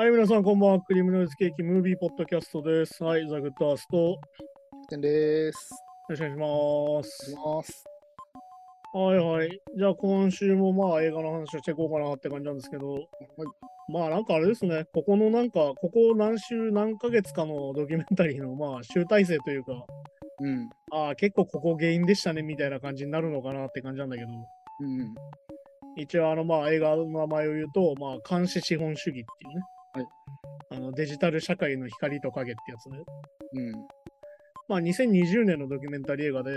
はい、皆さん、こんばんは。クリームノイズケーキムービーポッドキャストです。はい、ザ・グッドアースト。よてんです。ろしくお願いします。はいはい。じゃあ、今週もまあ映画の話をしていこうかなって感じなんですけど、まあなんかあれですね、ここのなんか、ここ何週何ヶ月かのドキュメンタリーのまあ集大成というか、うん。ああ、結構ここ原因でしたねみたいな感じになるのかなって感じなんだけど、うん。一応あのまあ映画の名前を言うと、まあ監視資本主義っていうね、はいあのデジタル社会の光と影ってやつね。うん。まあ、2020年のドキュメンタリー映画で、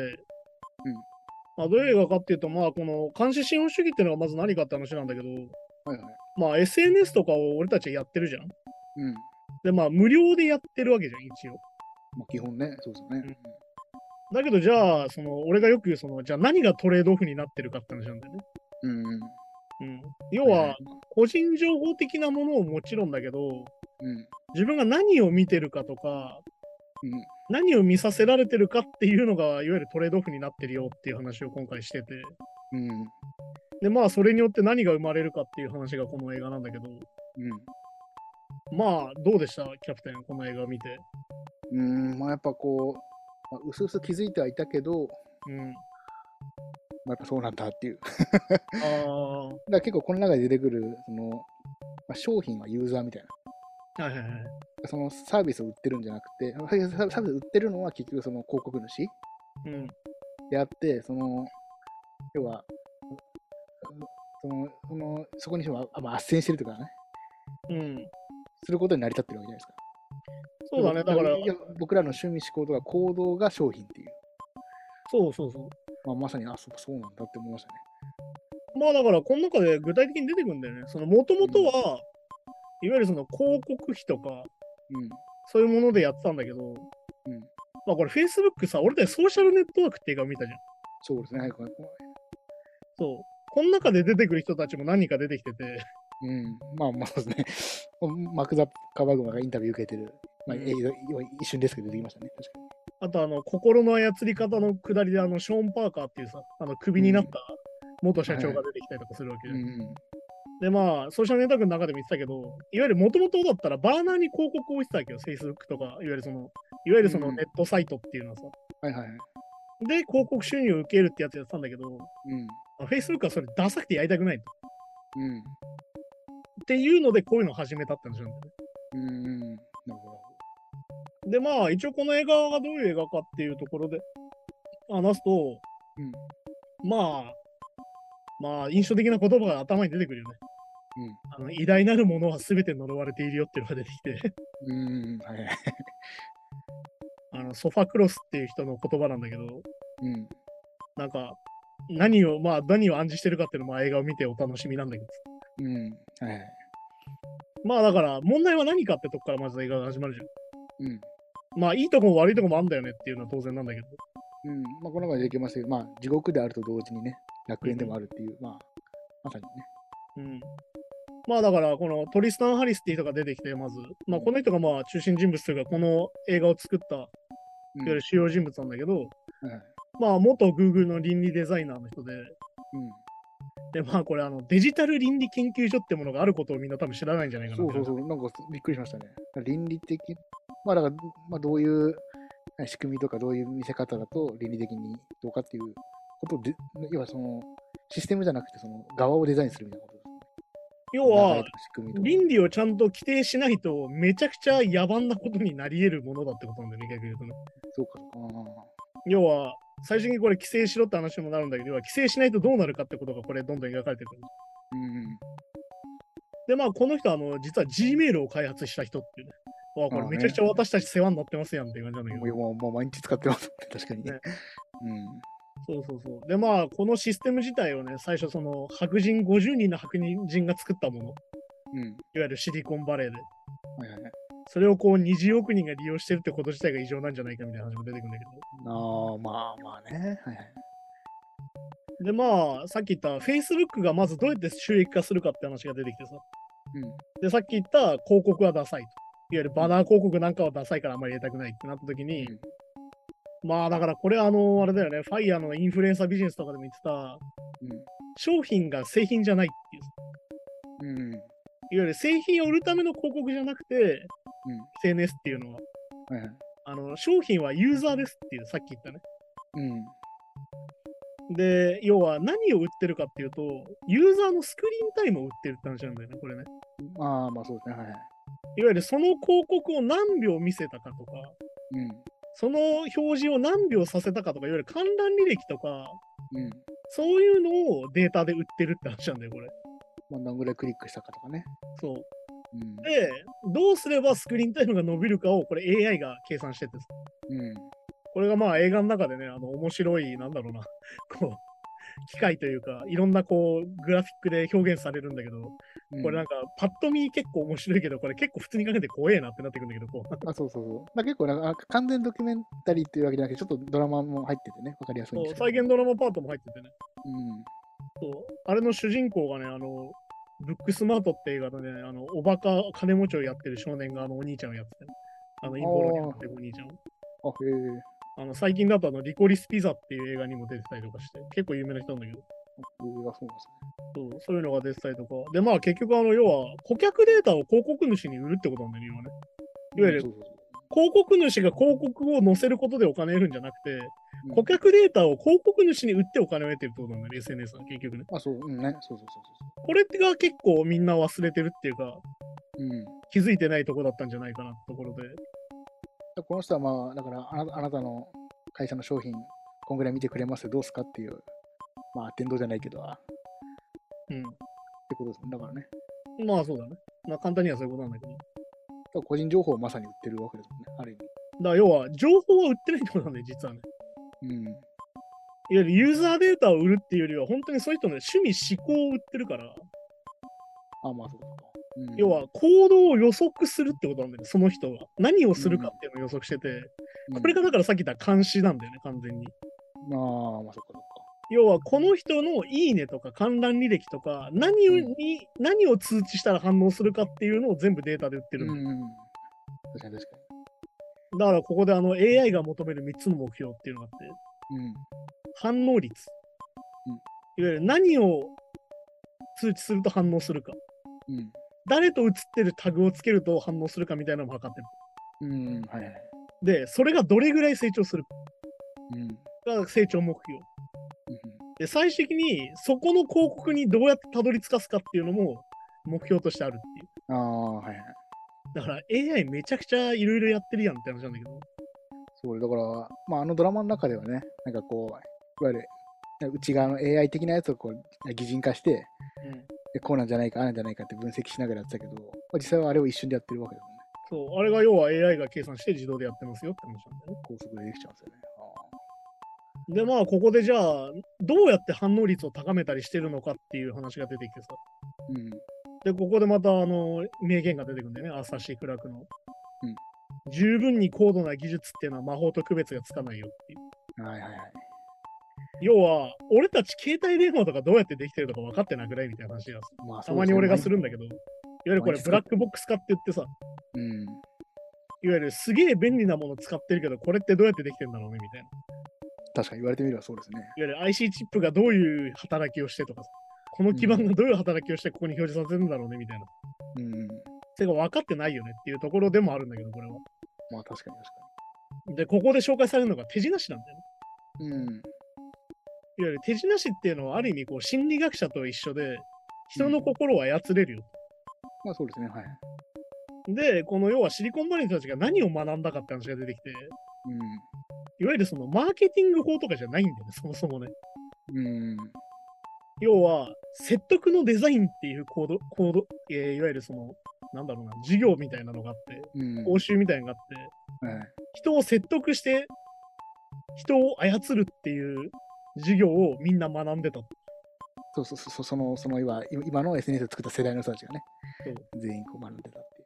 まあ、どういう映画かっていうと、まあ、この監視資本主義っていうのがまず何かって話なんだけど、はいはい。まあ、SNS とかを俺たちはやってるじゃん。うん。で、まあ、無料でやってるわけじゃん、一応。まあ基本ね、そうですよね。だけど、じゃあ、その、俺がよく言う、その、じゃあ何がトレードオフになってるかって話なんだよね。うん。うん。要は、個人情報的なものをもちろんだけど、うん。自分が何を見てるかとか、うん。何を見させられてるかっていうのが、いわゆるトレードオフになってるよっていう話を今回してて。うん。で、まあ、それによって何が生まれるかっていう話がこの映画なんだけど、うん。まあ、どうでした、キャプテン、この映画を見て。うん。まあやっぱこう、まあ、うすうす気づいてはいたけど、うん。まあ、やっぱそうなんだっていう。あだから結構この中で出てくる、その、まあ、商品はユーザーみたいな。あ、はいはいはい。そのサービスを売ってるんじゃなくて、サービス売ってるのは結局その広告主うん。であって、その、要は、その、そのそこにあ、まあ、斡旋してるとかね、うん。することに成り立ってるわけじゃないですか。そうだね、だから僕らの趣味思考とか行動が商品っていう。そうそうそう。まあ、まさに、あ、そうそうなんだって思いましたね。まあ、だから、この中で具体的に出てくるんだよね。その、もともとは、いわゆるその広告費とか、うん。そういうものでやってたんだけど、うん。まあ、これ、Facebook さ、俺たちソーシャルネットワークって映画見たじゃん。そうですね。はい、これそう。この中で出てくる人たちも何人か出てきてて、うん。まあまあそうですね。マクザ・カバグマがインタビュー受けてる。まあ、うん一瞬ですけど出てきましたね。確かに。あと、あの、心の操り方のくだりで、あの、ショーン・パーカーっていうさ、あの、クビになった元社長が出てきたりとかするわけじゃんうん。で、まあ、ソーシャルネットワークの中でも言ってたけど、いわゆるもともとだったらバーナーに広告を置いてたわけよ、Facebook とか、いわゆるその、いわゆるそのうんネットサイトっていうのはさ。はいはいはい。で、広告収入を受けるってやつやってたんだけど、うん。まあ Facebook はそれダサくてやりたくないと。うん。っていうので、こういうのを始めたって話なんだよね。で、まあ、一応この映画がどういう映画かっていうところで話すと、うん。まあ、まあ、印象的な言葉が頭に出てくるよね。うん。あの偉大なるものは全て呪われているよっていうのが出てきて、うん。はいはい。あのソファクロスっていう人の言葉なんだけど、うん。なんか、何を、まあ、何を暗示してるかっていうのも映画を見てお楽しみなんだけど。うん。はいはい。まあ、だから、問題は何かってとこからまず映画が始まるじゃん。うん。まあ、いいとこも悪いとこもあんだよねっていうのは当然なんだけど。うん。まあ、この中でできましたけど、まあ、地獄であると同時にね、楽園でもあるっていう、まあ、まさにね。うん。まあ、だから、このトリスタン・ハリスっていう人が出てきて、まず、まあ、この人がまあ、中心人物というか、この映画を作った、いわうん。ゆる主要人物なんだけど、はいはい。まあ、元 Google の倫理デザイナーの人で、うん。で、まあ、これ、あの、デジタル倫理研究所ってものがあることをみんな多分知らないんじゃないかなそうそうそう、なんかびっくりしましたね。倫理的、まあだから、まあ、どういうえ仕組みとかどういう見せ方だと倫理的にどうかっていうことで、要はそのシステムじゃなくてその側をデザインするみたいなことですね。要は。倫理をちゃんと規定しないと、めちゃくちゃ野蛮なことになり得るものだってことなんだよね、逆に言うとね。そうか。要は、最初にこれ規制しろって話にもなるんだけど、規制しないとどうなるかってことがこれどんどん描かれてくる。うん。で、まあ、この人は、あの、実は Gmail を開発した人っていうね。わあ、これめちゃくちゃ私たち世話になってますやんっていう感じなんだけど。もう毎日使ってますね、確かにね。ねうん。そうそうそう。で、まあ、このシステム自体をね、最初、その、白人50人の白人が作ったもの、いわうん。ゆるシリコンバレーで、はいはいはい。それをこう20億人が利用してるってこと自体が異常なんじゃないかみたいな話も出てくるんだけど。ああ、まあまあね。はいはい。で、まあ、さっき言った Facebook がまずどうやって収益化するかって話が出てきてさ。うん。で、さっき言った広告はダサいと。いわゆるバナー広告なんかはダサいからあんまり入れたくないってなった時に、うんまあだからこれあの、あれだよね、ファイヤーのインフルエンサービジネスとかでも言ってた、商品が製品じゃないっていう。うん。うん。いわゆる製品を売るための広告じゃなくて、うん。SNS っていうのは、はいはい。あの商品はユーザーですっていう、さっき言ったね。うん。で、要は何を売ってるかっていうと、ユーザーのスクリーンタイムを売ってるって話なんだよね、これね。まあまあそうですね。はいはい。いわゆるその広告を何秒見せたかとか、うん。その表示を何秒させたかとか、いわゆる観覧履歴とか、うん。そういうのをデータで売ってるって話なんだよ、これ。まあ、何ぐらいクリックしたかとかね。そう。うん。で、どうすればスクリーンタイムが伸びるかを、これ AI が計算しててさうん。これがまあ映画の中でね、あの面白い、なんだろうな、こう、機械というか、いろんなこう、グラフィックで表現されるんだけど、これなんか、パッと見結構面白いけど、これ結構普通にかけて怖えなってなってくるんだけど、こう、あ、そうそうそう。まあ、結構なんかあ完全ドキュメンタリーっていうわけじゃなくて、ちょっとドラマも入っててね、わかりやすいんそうですけど。再現ドラマパートも入っててね、うん。そうあれの主人公がね、あの、ブックスマートって映画のね、あの、おバカ金持ちをやってる少年があのお兄ちゃんをやっててね、あの、陰謀論になってるお兄ちゃんを。あ、へえ。あの最近だとあのリコリスピザっていう映画にも出てたりとかして、結構有名な人なんだけど、上がですそうそういうのが出てたりとか。で、まあ結局、あの、要は顧客データを広告主に売るってことなんだよね、要はね。ね。いわゆるそうそうそう広告主が広告を載せることでお金を得るんじゃなくて、うん顧客データを広告主に売ってお金を得てるってことなんだよね、SNS は結局ね。あ、そう、うんね。そうそうそうこれが結構みんな忘れてるっていうか、そう。うん。気づいてないとこだったんじゃないかなってところで。でこの人はまあ、だからあな、あなたの会社の商品、こんぐらい見てくれますどうすかっていう、まあ、天道じゃないけど、あうん。ってことですもん。だからね。まあそうだね。まあ簡単にはそういうことなんだけど。個人情報をまさに売ってるわけですもんね。ある意味。ら要は、情報は売ってないってことなんだよ、実はね。うん。いわゆるユーザーデータを売るっていうよりは、本当にそういう人の趣味、思考を売ってるから、あ、まあそうか。うん、要は行動を予測するってことなんだよね、その人は。何をするかっていうのを予測してて、うん、これがだからさっき言った監視なんだよね、完全に。まあ、まあそっか。要は、この人のいいねとか観覧履歴とか、何をうんに、何を通知したら反応するかっていうのを全部データで売ってるんだよ。うん。確かに確かだから、ここであの AI が求める3つの目標っていうのがあって、に。うん。反応率。うんいわゆる何を通知すると反応するか。うん。誰と写ってるタグをつけると反応するかみたいなのも測ってる。うん。はいはい。で、それがどれぐらい成長するうん。かが成長目標。うんで、最終的にそこの広告にどうやってたどり着かすかっていうのも目標としてあるっていう。ああ、はいはい。だから AI めちゃくちゃいろいろやってるやんって話なんだけど。そう、だから、まあ、あのドラマの中ではね、なんかこう、いわゆる、内側の AI 的なやつをこう擬人化して、でこうなんじゃないか、ああなんじゃないかって分析しながらやってたけど、まあ、実際はあれを一瞬でやってるわけだもんね。そう、あれが要は AI が計算して自動でやってますよって話なんだよね。高速でできちゃうんですよね。で、まあ、ここでじゃあ、どうやって反応率を高めたりしてるのかっていう話が出てきてさ。うん。で、ここでまた、あの、名言が出てくるんだよね、アーサー・シー・クラークの。十分に高度な技術っていうのは魔法と区別がつかないよっていう。はいはいはい。要は、俺たち携帯電話とかどうやってできてるのか分かってなくないみたいな話がまあ、たまに俺がする。るんだけど、いわゆるこれブラックボックス化って言ってさ、うん。いわゆるすげえ便利なもの使ってるけど、これってどうやってできてんだろうねみたいな。い確かに言われてみればそうですね。わゆる IC チップがどういう働きをしてとかさ、この基板がどういう働きをしてここに表示させるんだろうねみたいな。うん。それが分かってないよねっていうところでもあるんだけど、これは。まあ確かに確で、ここで紹介されるのが手品師なんだよね。かに。うん。いわゆる手品師っていうのはある意味こう心理学者と一緒で、人の心を操れるよ。まあそうですね。はい。で、この要はシリコンバレーの人たちが何を学んだかって話が出てきて、いわゆるそのマーケティング法とかじゃないんだよね、そもそもね。うん。うん。要は、説得のデザインっていうコード、コード、えーいわゆるその、なんだろうな、授業みたいなのがあって、うん。講習みたいなのがあって、はい。人を説得して、人を操るっていう授業をみんな学んでた。そうそうそう、その、その今、今今の SNS を作った世代の人たちがね、全員こう学んでたってい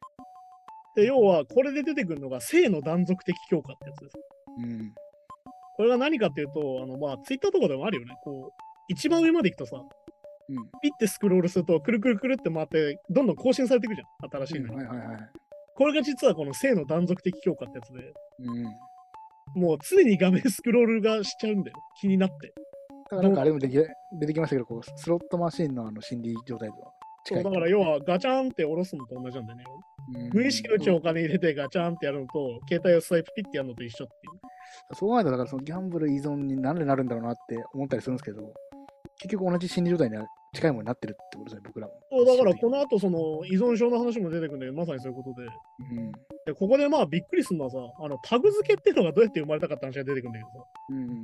で、要は、これで出てくるのが性の断続的強化ってやつです。う。うん。これが何かっていうと、あの、まあ、ツイッターとかでもあるよね。こう、一番上まで行くとさ、うん。ピッてスクロールすると、くるくるくるって回って、どんどん更新されていくじゃん。新しいのに。はいはいはい。これが実はこの性の断続的強化ってやつで、うん。もう常に画面スクロールがしちゃうんだよ。気になって。だからなんかあれもでき出てきましたけど、こうスロットマシンのあの心理状態と近いだから要はガチャンって下ろすのと同じなんだよね。うん無意識のうちにお金入れてガチャンってやるのと、携帯をスワイプピッてやるのと一緒っていう。そう考えたら、だからそのギャンブル依存になんでなるんだろうなって思ったりするんですけど、結局同じ心理状態には近いものになってるってことですね、僕らも。そうだからこの後その依存症の話も出てくるんだけど、まさにそういうことで。うん。でここでまあびっくりするのはさ、あのタグ付けっていうのがどうやって生まれたかって話が出てくるんだけどさ。うん。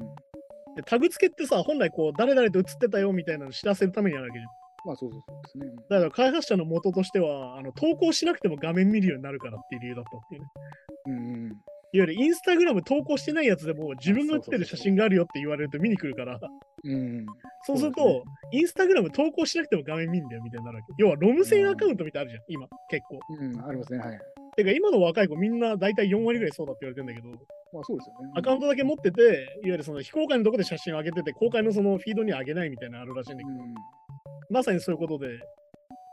でタグ付けってさ、本来こう誰々と写ってたよみたいなの知らせるためにあるわけじゃん。まあそうそうそうですね。だから開発者の元としては、あの投稿しなくても画面見るようになるからっていう理由だったっていうね。うん。いわゆるインスタグラム投稿してないやつでも自分が写ってる写真があるよって言われると見に来るから、うん。そうすると、ねインスタグラム投稿しなくても画面見んだよみたいになるわけ。要はロム線アカウントみたいなのあるじゃん、今、結構。うん、ありますね、はい。てか今の若い子みんな大体4割ぐらいそうだって言われてんだけど、まあそうですよね。アカウントだけ持ってて、いわゆるその非公開のとこで写真を上げてて、公開のそのフィードに上げないみたいなのあるらしいんだけど、うん。まさにそういうことで、いわ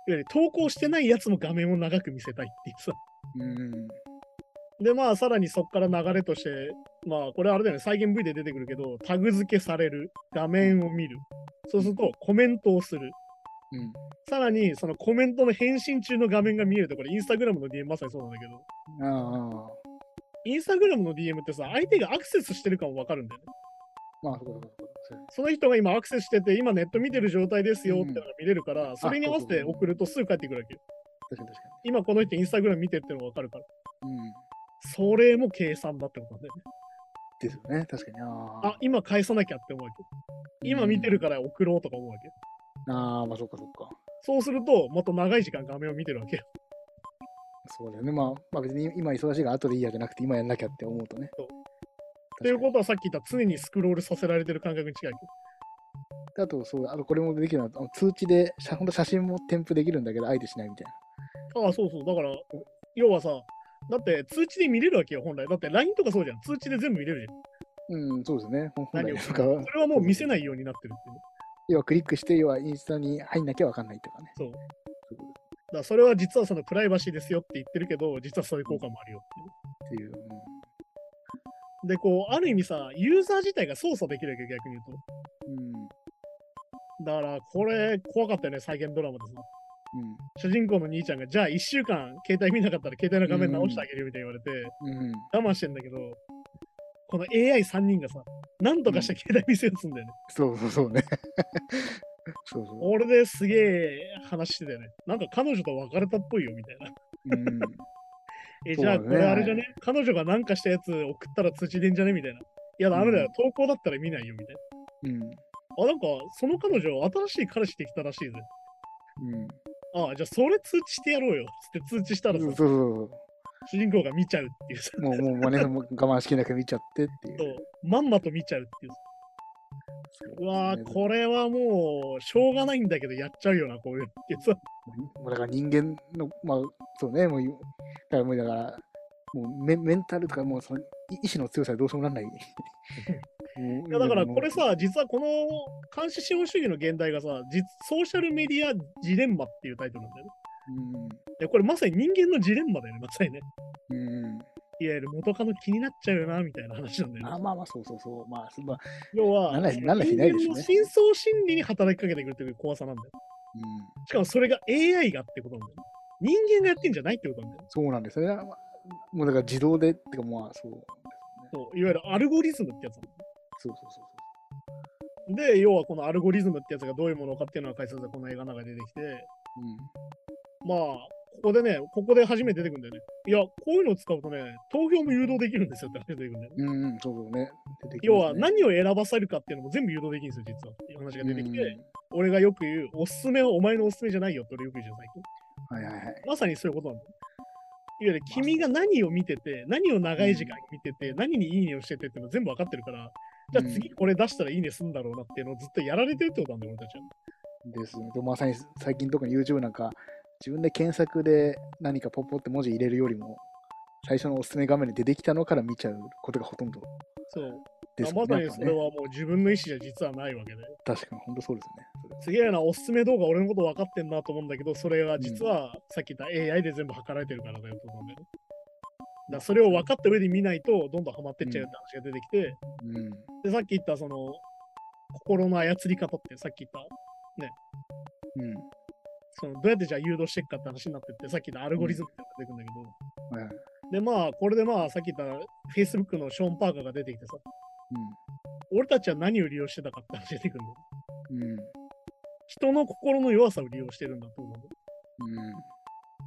ゆる投稿してないやつも画面を長く見せたいっていうさ。うん。で、まあ、さらにそこから流れとして、まあ、これあれだよね、再現 V で出てくるけど、タグ付けされる、画面を見る。そうすると、コメントをする。うん。さらに、そのコメントの返信中の画面が見えると、これ、インスタグラムの DM まさにそうなんだけど、ああ。インスタグラムの DM ってさ、相手がアクセスしてるかもわかるんだよね。まあそうかそうかその人が今アクセスしてて、今ネット見てる状態ですよってのが見れるから、それに合わせて送るとすぐ帰ってくるわけよ。確かに確か今この人インスタグラム見てるってのがわかるから。に。うん。それも計算だってことなんだよね。ですよね、確かに。ああ、今返さなきゃって思うわけ。今見てるから送ろうとか思うわけ。ああ、まあそうかそうか。そうすると、もっと長い時間画面を見てるわけよ。そうだよね。まあ、まあ別に今忙しいから後でいいやじゃなくて今やんなきゃって思うとね。そうということはさっき言った常にスクロールさせられてる感覚に近い。あと、そう、あとこれもできるのは、あの通知で、写ほんと写真も添付できるんだけど、相手しないみたいな。ああ、そうそう。だから、要はさ、だって通知で見れるわけよ、本来。だって LINE とかそうじゃん。通知で全部見れるじゃん。うん、そうですね。本来何をなんか、それはもう見せないようになってるっていうね。要はクリックして、要はインスタに入んなきゃわかんないとかね。そう。だそれは実はそのプライバシーですよって言ってるけど、実はそういう効果もあるよっていう。とっていう。で、こう、ある意味さ、ユーザー自体が操作できるわけよ、逆に言うと。うん。うん。だから、これ、怖かったよね、再現ドラマでさ。うん。主人公の兄ちゃんが、じゃあ1週間、携帯見なかったら携帯の画面直してあげるみたいに言われて、うん。我慢してんだけど、この AI3 人がさ、なんとかして携帯見せようとすんだよね。そうそうそうね。そうそう。俺ですげえ話してたよね。なんか彼女と別れたっぽいよみたいな。うん。え、じゃあこれあれじゃね？彼女がなんかしたやつ送ったら通知出んじゃね？みたいな。いや、ダメだよ。投稿だったら見ないよみたいうん。な。あ、なんかその彼女、新しい彼氏できたらしいぜ。うん。あじゃあそれ通知してやろうよ。つって通知したらさ、そうそうそ主人公が見ちゃうっていう。もう、もう、もうね、我慢しきれなく見ちゃってっていう。そうまんまと見ちゃうっていう。そううわこれはもう、しょうがないんだけど、やっちゃうよな、こういうのってさ。もうだから人間の、まあ、そうね、もう、だからもう、だから、もうメメンタルとか、もうその、い意志の強さでどうしようもなんない。いやだからこれ、さ、実はこの監視資本主義の現代がさ、実ソーシャルメディアジレンマっていうタイトルなんだよね。でこれまさに人間のジレンマだよね、まさにね。うん。うん。いわゆる元カノ気になっちゃうよな、みたいな話なんだよね。あまあまあ、そうそうそう。まあ、すまあ、要は、な人間のね深層心理に働きかけてくるっていう怖さなんだよ。うん。しかもそれが AI がってことなんだよ。人間がやってんじゃないってことなんだよ。そうなんですよね。まあもうだから自動で、ってかまあ、そう。そういわゆるアルゴリズムってやつなんだよそうそうそうで、要はこのアルゴリズムってやつがどういうものかっていうのが解説でこの映画の中で出てきて、そう。まあ、ここでね、ここで初めて出てくるんだよね。いや、こういうのを使うとね、投票も誘導できるんですよって出てくるんだよね。うん。そうそうね。出てき要はますね何を選ばせるかっていうのも全部誘導できるんですよ、実は。っていう話が出てきて、うん俺がよく言う、おすすめはお前のおすすめじゃないよって俺よく言うじゃん、最近。はいはいはい。まさにそういうことなんだよ。いわゆる君が何を見てて、何を長い時間見てて、何にいいねをしててっていうの全部分かってるから、じゃあ次これ出したらいいねすんだろうなっていうのをずっとやられてるってことなんだよ、俺たちは。ですね。でまさに最近特に YouTube なんか、自分で検索で何かポッポって文字入れるよりも、最初のおすすめ画面に出てきたのから見ちゃうことがほとんどそう。ですまさにそれはもう自分の意思じゃ実はないわけで。確かに、本当そうですね。すげえな、おすすめ動画俺のこと分かってんなと思うんだけど、それは実はさっき言った AI で全部測られてるからだよとなんだよね。だそれを分かった上で見ないとどんどんハマってっちゃうって話が出てきて、うん。で、さっき言ったその心の操り方ってさっき言ったうん。そのどうやってじゃあ誘導していくかって話になってって、さっき言ったアルゴリズムって出てくるんだけど、はいはい。で、まあ、これでまあ、さっき言った Facebook のショーン・パーカーが出てきてさ、俺たちは何を利用してたかって話出てくるんだよ。うん。うん。人の心の弱さを利用してるんだと思う。うん。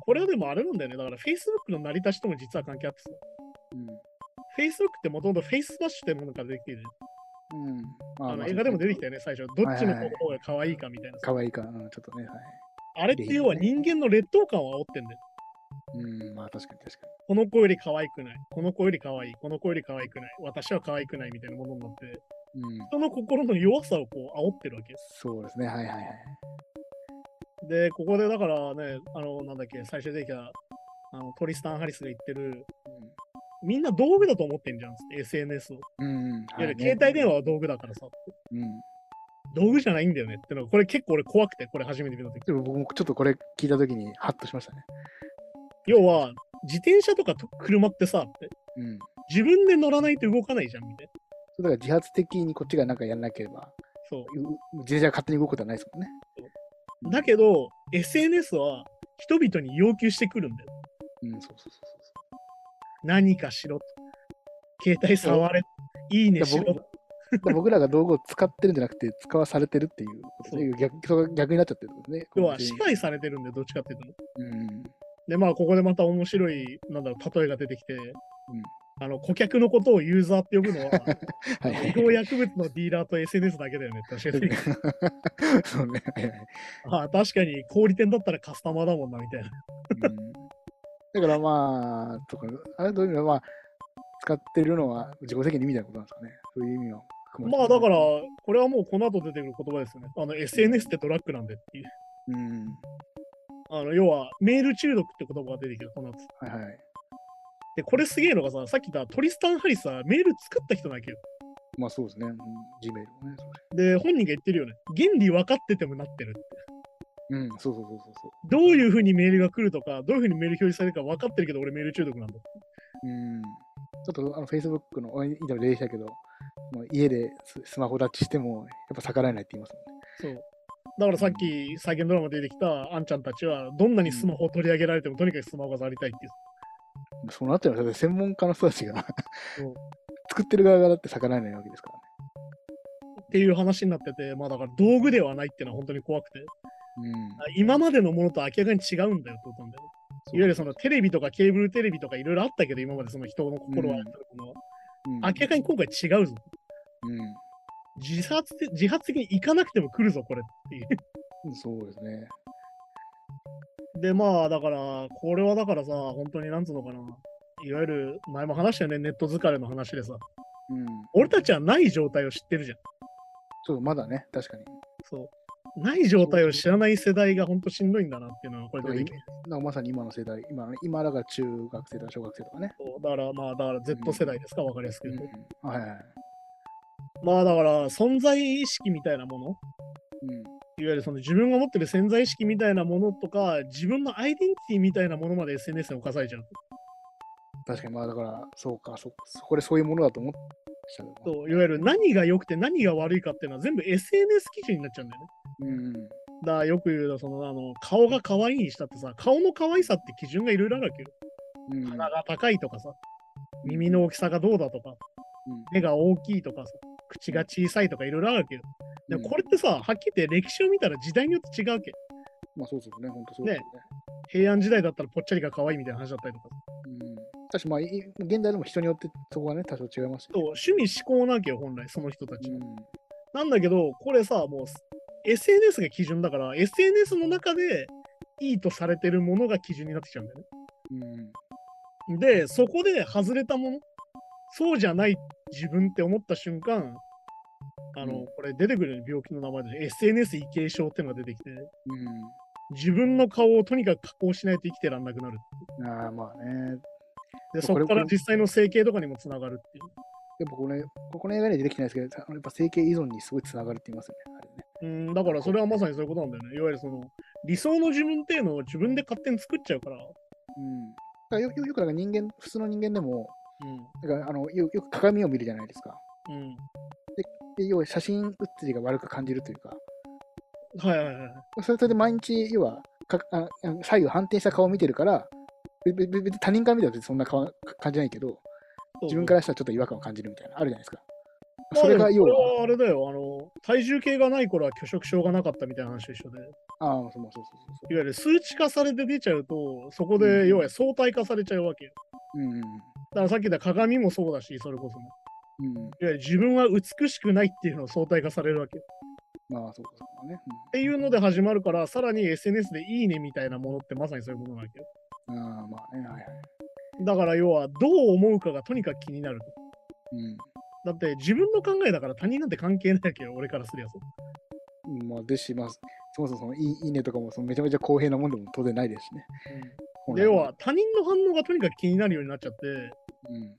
これはでもあれなんだよね。だから Facebook の成り立ちとも実は関係あってさ、うん。Facebook ってもともと Facemash ってものからできてる。うん。あの映画でも出てきたよ。よね、最初。どっちの方が可愛いかみたいなさ。かわいいか、うん、ちょっとね、はい。あれって要は人間の劣等感を煽ってんだよ。うん、まあ確かに確かこの子より可愛くない。この子より可愛い。この子より可愛くない。私は可愛くないみたいなものになって、に。うん。人の心の弱さをこう煽ってるわけ。そうですね、はいはいはい。で、ここでだからね、あの、なんだっけ、最初出てきた、あのトリスタン・ハリスが言ってる、みんな道具だと思ってんじゃんっつって、SNS を。いうん。うん。わゆる携帯電話は道具だからさ、うん。道具じゃないんだよねってのが、これ結構俺怖くて、これ初めて見たとき。でも僕もちょっとこれ聞いたときにハッとしましたね。要は、自転車とかと車ってさ、ってうん。自分で乗らないと動かないじゃん、みたいな。そうだから自発的にこっちがなんかやらなければ、そう。う自転車が勝手に動くことはないですもんね。だけど、SNS は人々に要求してくるんだよ。うん、そうそうそうそう何かしろと。携帯触れ。いいねしろだ。僕らが道具を使ってるんじゃなくて、使わされてるっていうことで、逆逆になっちゃってるってことね。要は支配されてるんで、どっちかっていうとね。うん。で、まあ、ここでまた面白い、なんだろう、例えが出てきて、あの、顧客のことをユーザーって呼ぶのは、はいはい違法薬物のディーラーと SNS だけだよね確かに。そうね。はいはいああ確かに小売店だったらカスタマーだもんな、みたいな。うんだからまあ、とか、あれどういう意味でまあ、使ってるのは自己責任みたいなことなんですかね。そういう意味は含まあだから、これはもうこの後出てくる言葉ですよね。あの SNS ってドラッグなんでっていう。うん。あの要はメール中毒って言葉が出てきる、この後。はいはい。で、これすげえのがさ、さっき言ったトリスタン・ハリスはメール作った人なわけよ。まあそうですね。うん、Gmail もね。で、本人が言ってるよね。原理分かっててもなってるって。うん、そうそうそうそうそどういうふうにメールが来るとか、どういうふうにメール表示されるか分かってるけど、俺メール中毒なんだ。う。うん。ちょっとあの Facebook のあインタビューでしたけど、家でススマホタッチしても、やっぱ逆らえないって言いますもんね。そう。だからさっき再現ドラマで出てきたあんちゃんたちは、どんなにスマホを取り上げられても、とにかくスマホが触りたいっていう。そうなっちゃいますよね。専門家の人たちが作ってる側がだって逆らえないわけですからね。っていう話になってて、まあだから道具ではないっていうのは本当に怖くて、うん。今までのものと明らかに違うんだよってことなんだよね。いわゆるそのテレビとかケーブルテレビとかいろいろあったけど、今までその人の心を操るものは、うん、明らかに今回違うぞ。うん自発的自発的に行かなくても来るぞ、これっていう。うん。そうですね。で、まあ、だから、これはだからさ、本当になんつうのかな。いわゆる、前も話したよね、ネット疲れの話でさ。うん。俺たちはない状態を知ってるじゃん。そう、まだね、確かに。そう。ない状態を知らない世代が本当しんどいんだなっていうのは、これでだからまさに今の世代、今の今だから中学生とか小学生とかね。だから、まあ、だから Z 世代ですか、わかりやすくうん言うと。はいはい。まあ、だから、存在意識みたいなもの、うん。いわゆるその自分が持ってる潜在意識みたいなものとか、自分のアイデンティティみたいなものまで SNS に侵されちゃう。確かに、まあだから、そうか、そそこでそういうものだと思っちゃう。そういわゆる何が良くて何が悪いかっていうのは全部 SNS 基準になっちゃうんだよね。うん。だからよく言うのそのあの顔が可愛いにしたってさ、顔の可愛さって基準がいろいろあるわけよ。うん。鼻が高いとかさ、耳の大きさがどうだとか、うん目が大きいとかさ、口が小さいとかいろいろあるわけよ。でもこれってさ、はっきり言って歴史を見たら時代によって違うわけ。まあそうですね、本当そうですよね。平安時代だったらぽっちゃりが可愛いみたいな話だったりとか。うん。確かまあ、い現代でも人によってそこはね、多少違いますよそう、趣味思考なわけよ、本来、その人たち。うん。なんだけど、これさ、もう SNS が基準だから、SNS の中でいいとされてるものが基準になってきちゃうんだよね。うん。で、そこで外れたもの、そうじゃない自分って思った瞬間、あの、うんこれ出てくる病気の名前で SNS 異形症っていうのが出てきて、う自分の顔をとにかく加工しないと生きてらんなくなる。ん。ああ、まあね。で、そこから実際の整形とかにもつながるっていう。でもこれ、この映画には出てきてないですけど、やっぱ整形依存にすごいつながるって言いますよね。あれねうん、だからそれはまさにそういうことなんだよね。いわゆるその理想の自分っていうのを自分で勝手に作っちゃうから。うん。だからよよよくなんか人間、普通の人間でも、うなんかあのよよく鏡を見るじゃないですか。ん。うん。で要は写真写りが悪く感じるというか、はいはいはい。それで毎日、要はかああ左右反転した顔を見てるから、別に他人から見たらそんな顔感じないけど、自分からしたらちょっと違和感を感じるみたいな、あるじゃないですか。それが要は、はあれだよ、あの、体重計がない頃は拒食症がなかったみたいな話と一緒で、いわああ、そうそうそうそうゆる数値化されて出ちゃうと、そこうんで要は相対化されちゃうわけよ。うんうんだからさっき言った鏡もそうだし、それこそも。うん。うん。いわゆる自分は美しくないっていうのを相対化されるわけよ。まあ、そうかそうかね。っていうので始まるから、さらに SNS でいいねみたいなものってまさにそういうことなわけよ。うん、ああ、まあね、はいはい。だから要はどう思うかがとにかく気になると。うん。だって自分の考えだから他人なんて関係ないわけよ、俺からすりゃそう。うんまあ、ですし、まあ、そもそもいいいいねとかもそのめちゃめちゃ公平なもんでも当然ないですしね。本来で要は他人の反応がとにかく気になるようになっちゃって、うん。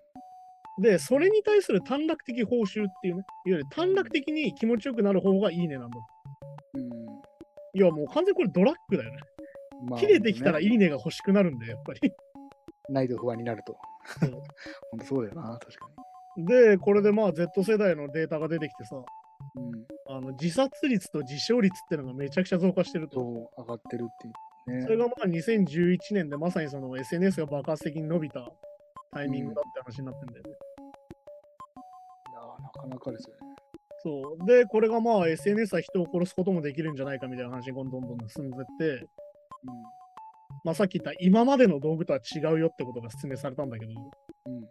で、それに対する短絡的報酬っていうね、いわゆる短絡的に気持ちよくなる方がいいねなんだ。うん。要はもう完全にこれドラッグだよね。まあ切れてきたらいねいねが欲しくなるんだよ、やっぱり。ないと不安になると。本当そうだよな、確かで、これでまあ Z 世代のデータが出てきてさ、に。うん。あの自殺率と自傷率っていうのがめちゃくちゃ増加してると。上がってるっていうね。それがまあ2011年でまさにその SNS が爆発的に伸びたタイミングだって話になってんだよね。いやーなかなかですよね。そう。で、これがまあ SNS は人を殺すこともできるんじゃないかみたいな話にどんどんどん進んでって、まあさっき言った今までの道具とは違うよってことが説明されたんだけど、うん。こ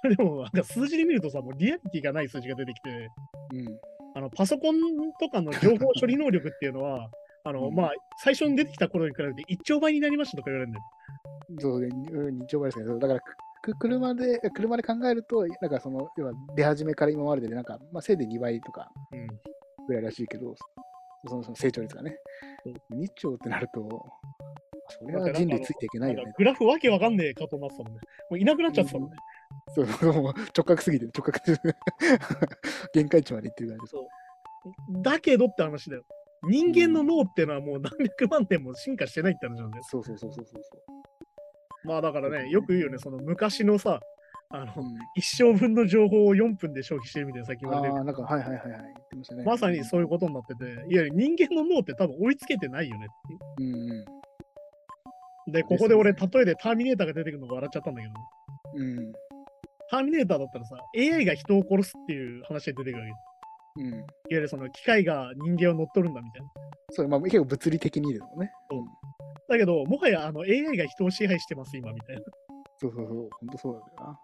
れでもなんか数字で見るとさ、もうリアリティがない数字が出てきて、うん。うん。あのパソコンとかの情報処理能力っていうのは、あの、うんまあ最初に出てきた頃に比べて1兆倍になりましたとか言われるんだよ。そうで、うん日曜日ですけど、だから、く車で、車で考えると、なんかその、要は出始めから今までで、なんか、まあ、せいで2倍とかうん。ぐらいらしいけど、そのその成長率がねそう。2兆ってなると、それは人類ついていけないよね。グラフわけわかんねえかとなってたもんね。もういなくなっちゃってたもんね。そうそうそう、もう直角すぎて、直角 限界値までいってる感じです。だけどって話だよ。人間の脳ってのはもう何百万年も進化してないって話なんだよ。そうそうそうそうそうそまあだからね、よく言うよね、その昔のさ、あの、う。うん一生分の情報を4分で消費してるみたいなさっき言われてるああ、なんか、はいはいはいはい。言ってましたね。まさにそういうことになってて、いわゆる人間の脳って多分追いつけてないよねっていううんで、ここで俺、例えでターミネーターが出てくるのが笑っちゃったんだけど、うん。うん。ターミネーターだったらさ、AI が人を殺すっていう話で出てくるわけよ。うん。いわゆるその機械が人間を乗っ取るんだみたいな。そう、まあ結構物理的にですもんね。そうだけど、もはやあの AI が人を支配してます、今みたいな。そうそうそう、本当そうなんだよな。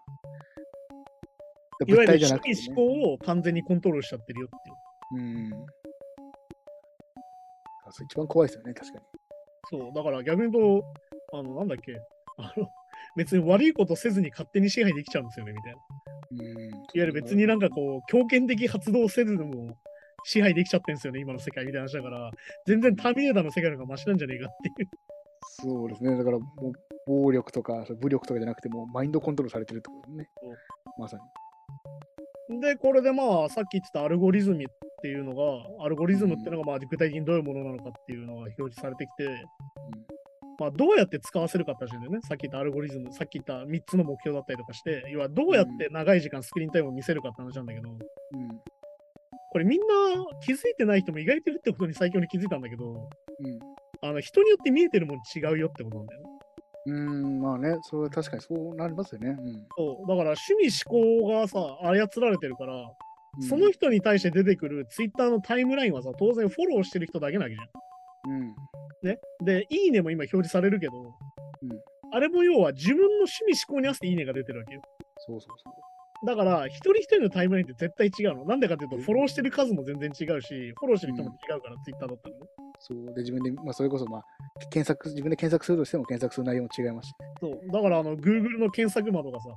いわゆる思考を完全にコントロールしちゃってるよっていう。うん。あそれ一番怖いですよね、確かに。そう、だから逆に言うと、あの、なんだっけ、あの、別に悪いことせずに勝手に支配できちゃうんですよね、みたいな。いうん。わゆる別になんかこう、強権的発動せずでも支配できちゃってるんですよね、今の世界みたいな話だから、全然ターミネーターの世界の方がマシなんじゃねえかっていう。そうですね。だからもう、暴力とか、武力とかじゃなくて、もうマインドコントロールされてるってことね。まさに。で、これでまあ、さっき言ってたアルゴリズムっていうのが、アルゴリズムっていうのがまあ具体的にどういうものなのかっていうのが表示されてきて、まあ、どうやって使わせるかって話だよね。さっき言ったアルゴリズム、さっき言った3つの目標だったりとかして、要はどうやって長い時間スクリーンタイムを見せるかって話なんだけど、うん。これみんな気づいてない人も意外といるってことに最強に気づいたんだけど、うん。あの人によって見えてるもの違うよってことなんだよね。うん、まあね、それは確かにそうなりますよね。うんそうだから趣味思考がさ、操られてるから、うん。その人に対して出てくるツイッターのタイムラインはさ、当然フォローしてる人だけなわけじゃん。うん。ね。で、いいねも今表示されるけど、うんあれも要は自分の趣味思考に合わせていいねが出てるわけよ。そうそうそう。だから、一人一人のタイムラインって絶対違うの。なんでかっていうと、うんフォローしてる数も全然違うし、フォローしてる人も違うから、ツイッターだったらね。そうで、自分で、まあ、それこそ、まあ、検索、自分で検索するとしても検索する内容も違いますしね。そう。だから、あの、Google の検索窓がさ、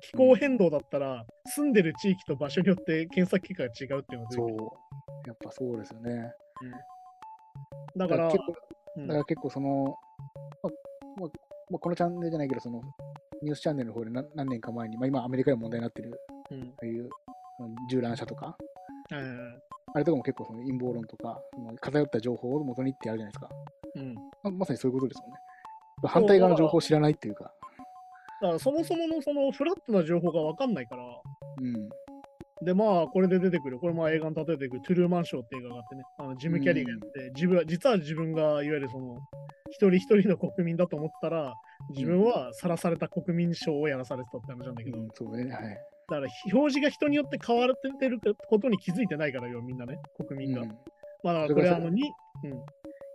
気候変動だったら、住んでる地域と場所によって検索結果が違うっていうのがそう。やっぱそうですよね。だから、結構、うんだから結構その、まあまあまあ、このチャンネルじゃないけど、その、ニュースチャンネルの方で何何年か前に、まあ、今アメリカでも問題になってる、うんああいううん銃乱射とか、はいはいはいあれとかも結構その陰謀論とか、偏った情報を元にってあるじゃないですか。うん。ままさにそういうことですもんね。反対側の情報を知らないっていうか。だから、そもそものそのフラットな情報がわかんないから、うん。で、まあ、これで出てくる、これまあ映画に例えてくる、トゥルーマンショーって映画があってね、あのジム・キャリーがやって、自分は、実は自分がいわゆるその、一人一人の国民だと思ってたら、自分はさらされた国民賞をやらされてたって話なんだけど、うん、そうね。はい。だから表示が人によって変わってることに気づいてないからよ、みんなね、国民が。うんまあ、だからこれあのに、うん、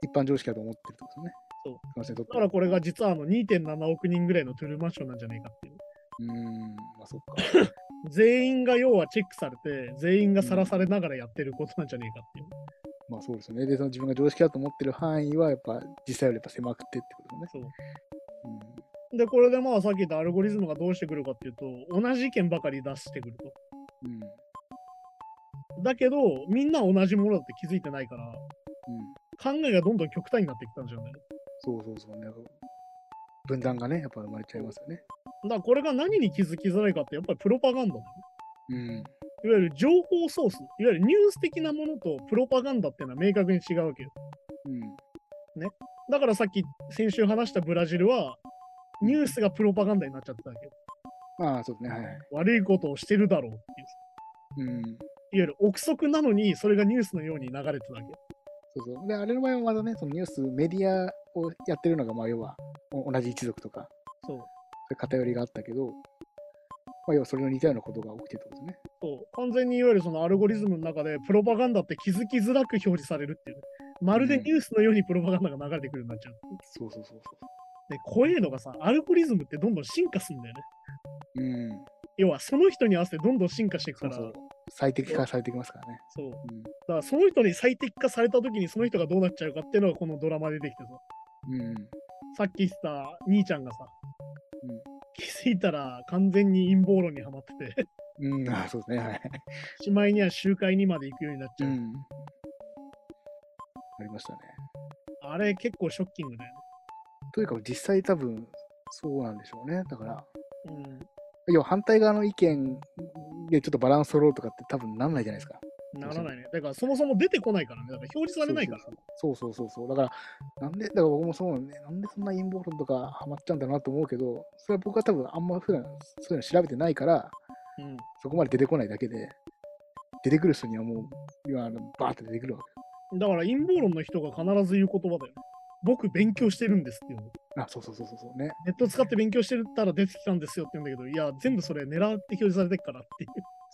一般常識だと思ってるってことですね。そうだからこれが実はあの2.7億人ぐらいのトゥルーマンションなんじゃないかっていう。うーん、まあそっか。全員が要はチェックされて、全員がさらされながらやってることなんじゃねえかっていう。まあそうですよね。で、その自分が常識だと思ってる範囲は、やっぱ実際よりやっぱ狭くてってことね。そううで、これでまあさっき言ったアルゴリズムがどうしてくるかっていうと、同じ意見ばかり出してくると。ん。うん。だけど、みんな同じものだって気づいてないから、うん。考えがどんどん極端になってきたんじゃないそうそうそうね。分断がね、やっぱ生まれちゃいますよね。だからこれが何に気づきづらいかって、やっぱりプロパガンダだよ。うん。いわゆる情報ソース、いわゆるニュース的なものとプロパガンダっていうのは明確に違うわけよ。うん。だからさっき先週話したブラジルは、ニュースがプロパガンダになっちゃってたわけよ。まあそうですね。はいはい。悪いことをしてるだろうっていう。うん。いわゆる憶測なのに、それがニュースのように流れてたわけよ。そうそう。で、あれの場合はまだね、そのニュース、メディアをやってるのが、まあ要は、お同じ一族とか、そう。そういう偏りがあったけど、まあ要はそれの似たようなことが起きてるってことですね。そう完全にいわゆるそのアルゴリズムの中でプロパガンダって気づきづらく表示されるっていうね、まるでニュースのようにプロパガンダが流れてくるようになっちゃう。そうそうそうそで、怖えのがさ、アルゴリズムってどんどん進化するんだよね。う。うん。要はその人に合わせてどんどん進化していくから、そうそう。最適化されてきますからね。そう。だうん。からその人に最適化された時にその人がどうなっちゃうかっていうのがこのドラマで出てきてさ、うん。さっき言ってた兄ちゃんがさ、うん気づいたら完全に陰謀論にはまってて、うん、あそうですね。はい。しまいには集会にまで行くようになっちゃう。うん。ありましたね。あれ結構ショッキングだよね。というか、実際多分、そうなんでしょうね。だから、うん。要は反対側の意見でちょっとバランス取ろうとかって多分なんないじゃないですか。ならないね。だからそもそも出てこないからね。だから表示されないから。そうそうそうそう。だから、なんで、だから僕もそうね、なんでそんな陰謀論とかハマっちゃうんだなと思うけど、それは僕は多分あんま普段そういうの調べてないから、うん。そこまで出てこないだけで、出てくる人にはもう、今、あのバーって出てくるわけ。だから陰謀論の人が必ず言う言葉だよね。僕勉強してるんですっていうの。あ、そうそうそうそうね。ネット使って勉強してたら出てきたんですよって言うんだけど、いや、全部それ狙って表示されてるからっていう。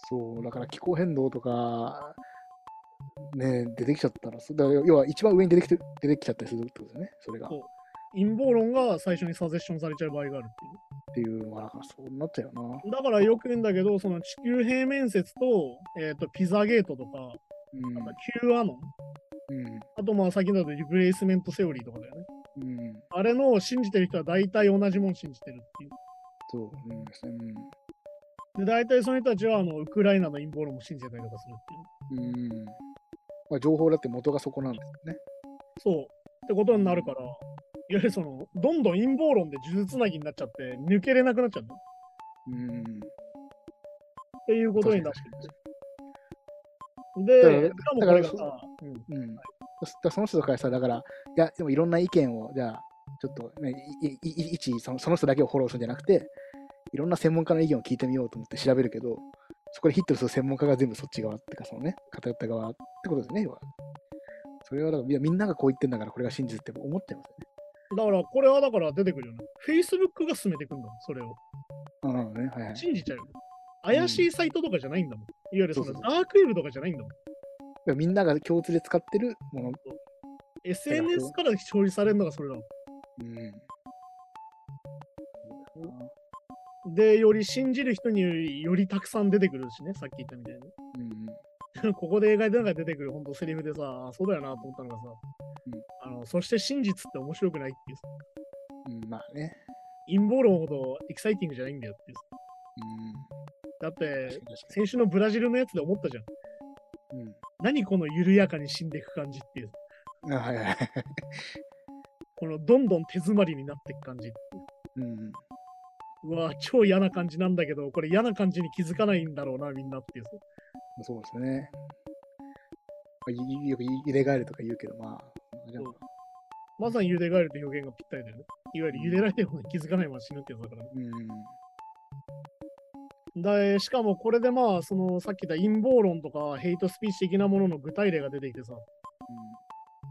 そう、だから気候変動とか、ね、出てきちゃったら、だから要は一番上に出てきて出てきちゃったりするってことですね、それが。陰謀論が最初にサジェッションされちゃう場合があるっていう。ていうのは、だからそうなっちゃうよな。だからよく言うんだけど、その地球平面説と、えっ、と、ピザゲートとか、うん。あと Q アノン、とまあ先のリプレイスメントセオリーとかだよね。うん。あれの信じてる人は大体同じもん信じてるっていう。そう、うんですね。で、大体その人たちはあのウクライナの陰謀論も信じてたりとかするっていう。うん。うん。まあ、情報だって元がそこなんですよね。そう。ってことになるから、いわゆるその、どんどん陰謀論で呪術つなぎになっちゃって、抜けれなくなっちゃうのっうん。ていうことになってる。で、しかもこれがさ、うんうん。そだその人とかさ、だから、いや、でもいろんな意見を、じゃあ、ちょっと、ね、いいい一その、その人だけをフォローするんじゃなくて、いろんな専門家の意見を聞いてみようと思って調べるけど、そこでヒットする専門家が全部そっち側ってか、そのね、偏った側ってことですね、要は。それはだから、いや、みんながこう言ってんだから、これが真実って思っちゃいますよね。だから、これはだから出てくるよね。Facebook が進めていくんだもん、それを。あね。はいはい。信じちゃうよ。怪しいサイトとかじゃないんだもん。いわゆるそのダークウェブとかじゃないんだもん。みんなが共通で使ってるもの。SNS から表示されるのがそれだもうん。ん。で、より信じる人によりたくさん出てくるしね、さっき言ったみたいに。うん。ここで映画でなんか出てくる本当セリフでさ、あそうだよなと思ったのがさ、うんあのそして真実って面白くないっていうさうん、まあね。陰謀論ほどエキサイティングじゃないんだよっていうさうん。だって先週のブラジルのやつで思ったじゃん。何この緩やかに死んでいく感じっていう。あはいはいはい。このどんどん手詰まりになっていく感じう。うん。うわ超嫌な感じなんだけど、これ嫌な感じに気づかないんだろうな、みんなっていうさ。そうですね。よく入れ替えるとか言うけど、まあ、まさに茹で返るって表現がぴったりだよね。いわゆる茹でられてる方に気づかないまま死ぬってやつだからね。うん。でしかもこれでまあ、そのさっき言った陰謀論とかヘイトスピーチ的なものの具体例が出てきてさ、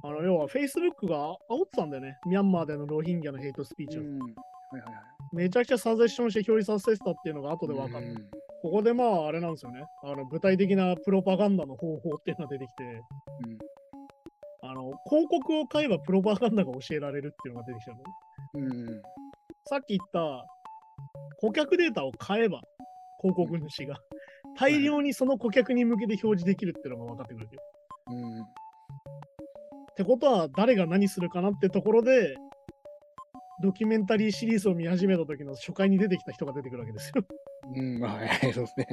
あの要は Facebook が煽ってたんだよね。ミャンマーでのロヒンギャのヘイトスピーチを。うん。はいはいはい。めちゃくちゃサジェッションして表示させてたっていうのが後で分かる。うんここでまああれなんですよね。あの具体的なプロパガンダの方法っていうのが出てきて、うんあの広告を買えばプロパガンダが教えられるっていうのが出てきたのね。うん。さっき言った顧客データを買えば広告主が大量にその顧客に向けて表示できるっていうのが分かってくるよ。うん。ってことは誰が何するかなってところでドキュメンタリーシリーズを見始めた時の初回に出てきた人が出てくるわけですよ。うん。まあ、はい、そうですね。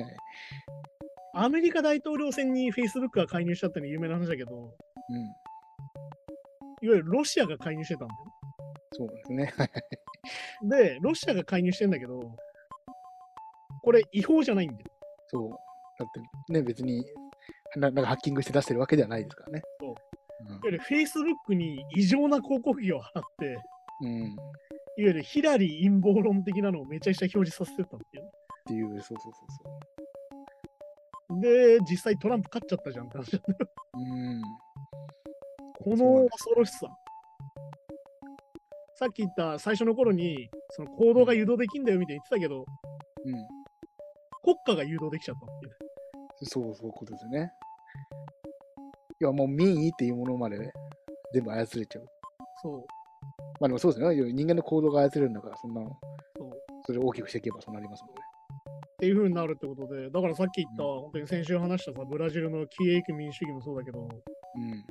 アメリカ大統領選に Facebook が介入したっていうのは有名な話だけど、うん。いわゆるロシアが介入してたんだよ。そうですね。はいで、ロシアが介入してんだけど、これ違法じゃないんだよ。そう。だってね、別にな、なんかハッキングして出してるわけではないですからね。そううんいわゆる Facebook に異常な広告費を払って、うん。いわゆるヒラリー陰謀論的なのをめちゃくちゃ表示させてたっていう。っていう、そうそうそうそう。で、実際トランプ勝っちゃったじゃんって話だようん。この恐ろしさ。さっき言った最初の頃に、その行動が誘導できんだよみたいに言ってたけど、うん。国家が誘導できちゃったっていう。そうそういうことですよね。いや、もう民意っていうものまで全部操れちゃう。そう。まあでもそうですね。人間の行動が操れるんだから、そんなの、そうそれを大きくしていけばそうなりますもんね。っていう風になるってことで、だからさっき言った、うん本当に先週話したさ、ブラジルの消えゆく民主主義もそうだけど、うん。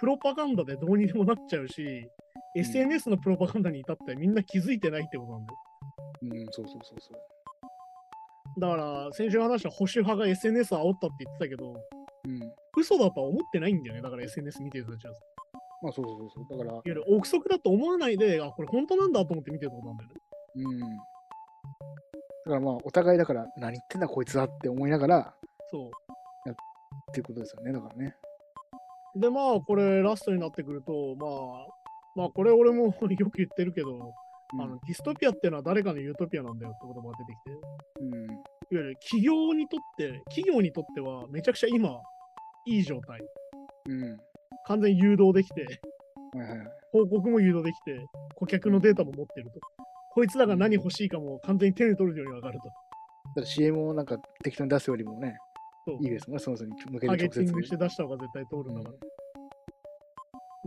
プロパガンダでどうにでもなっちゃうし、SNS のプロパガンダに至ってみんな気づいてないってことなんだよ。うん、そうそうそうそう。だから、先週話した保守派が SNS を煽ったって言ってたけど、うん。嘘だとは思ってないんだよね。だから SNS 見てる人たちは。いわまあそうそうそう。だから、ゆる憶測だと思わないで、あ、これ本当なんだと思って見てるってことなんだよね。うん。だからまあ、お互いだから、何言ってんだこいつはって思いながら、そう。っていうことですよね。だからね。で、まあ、これ、ラストになってくると、まあ、まあ、これ俺も よく言ってるけど、うんあのディストピアっていうのは誰かのユートピアなんだよって言葉が出てきて、企業にとって、企業にとってはめちゃくちゃ今、いい状態。うん。完全に誘導できて、はいはい告も誘導できて、顧客のデータも持ってると。こいつらが何欲しいかも完全に手に取るように分かると。だから CM をなんか適当に出すよりもね、いいですもんね。その人に向けターングして出した方が絶対通るんだから。うん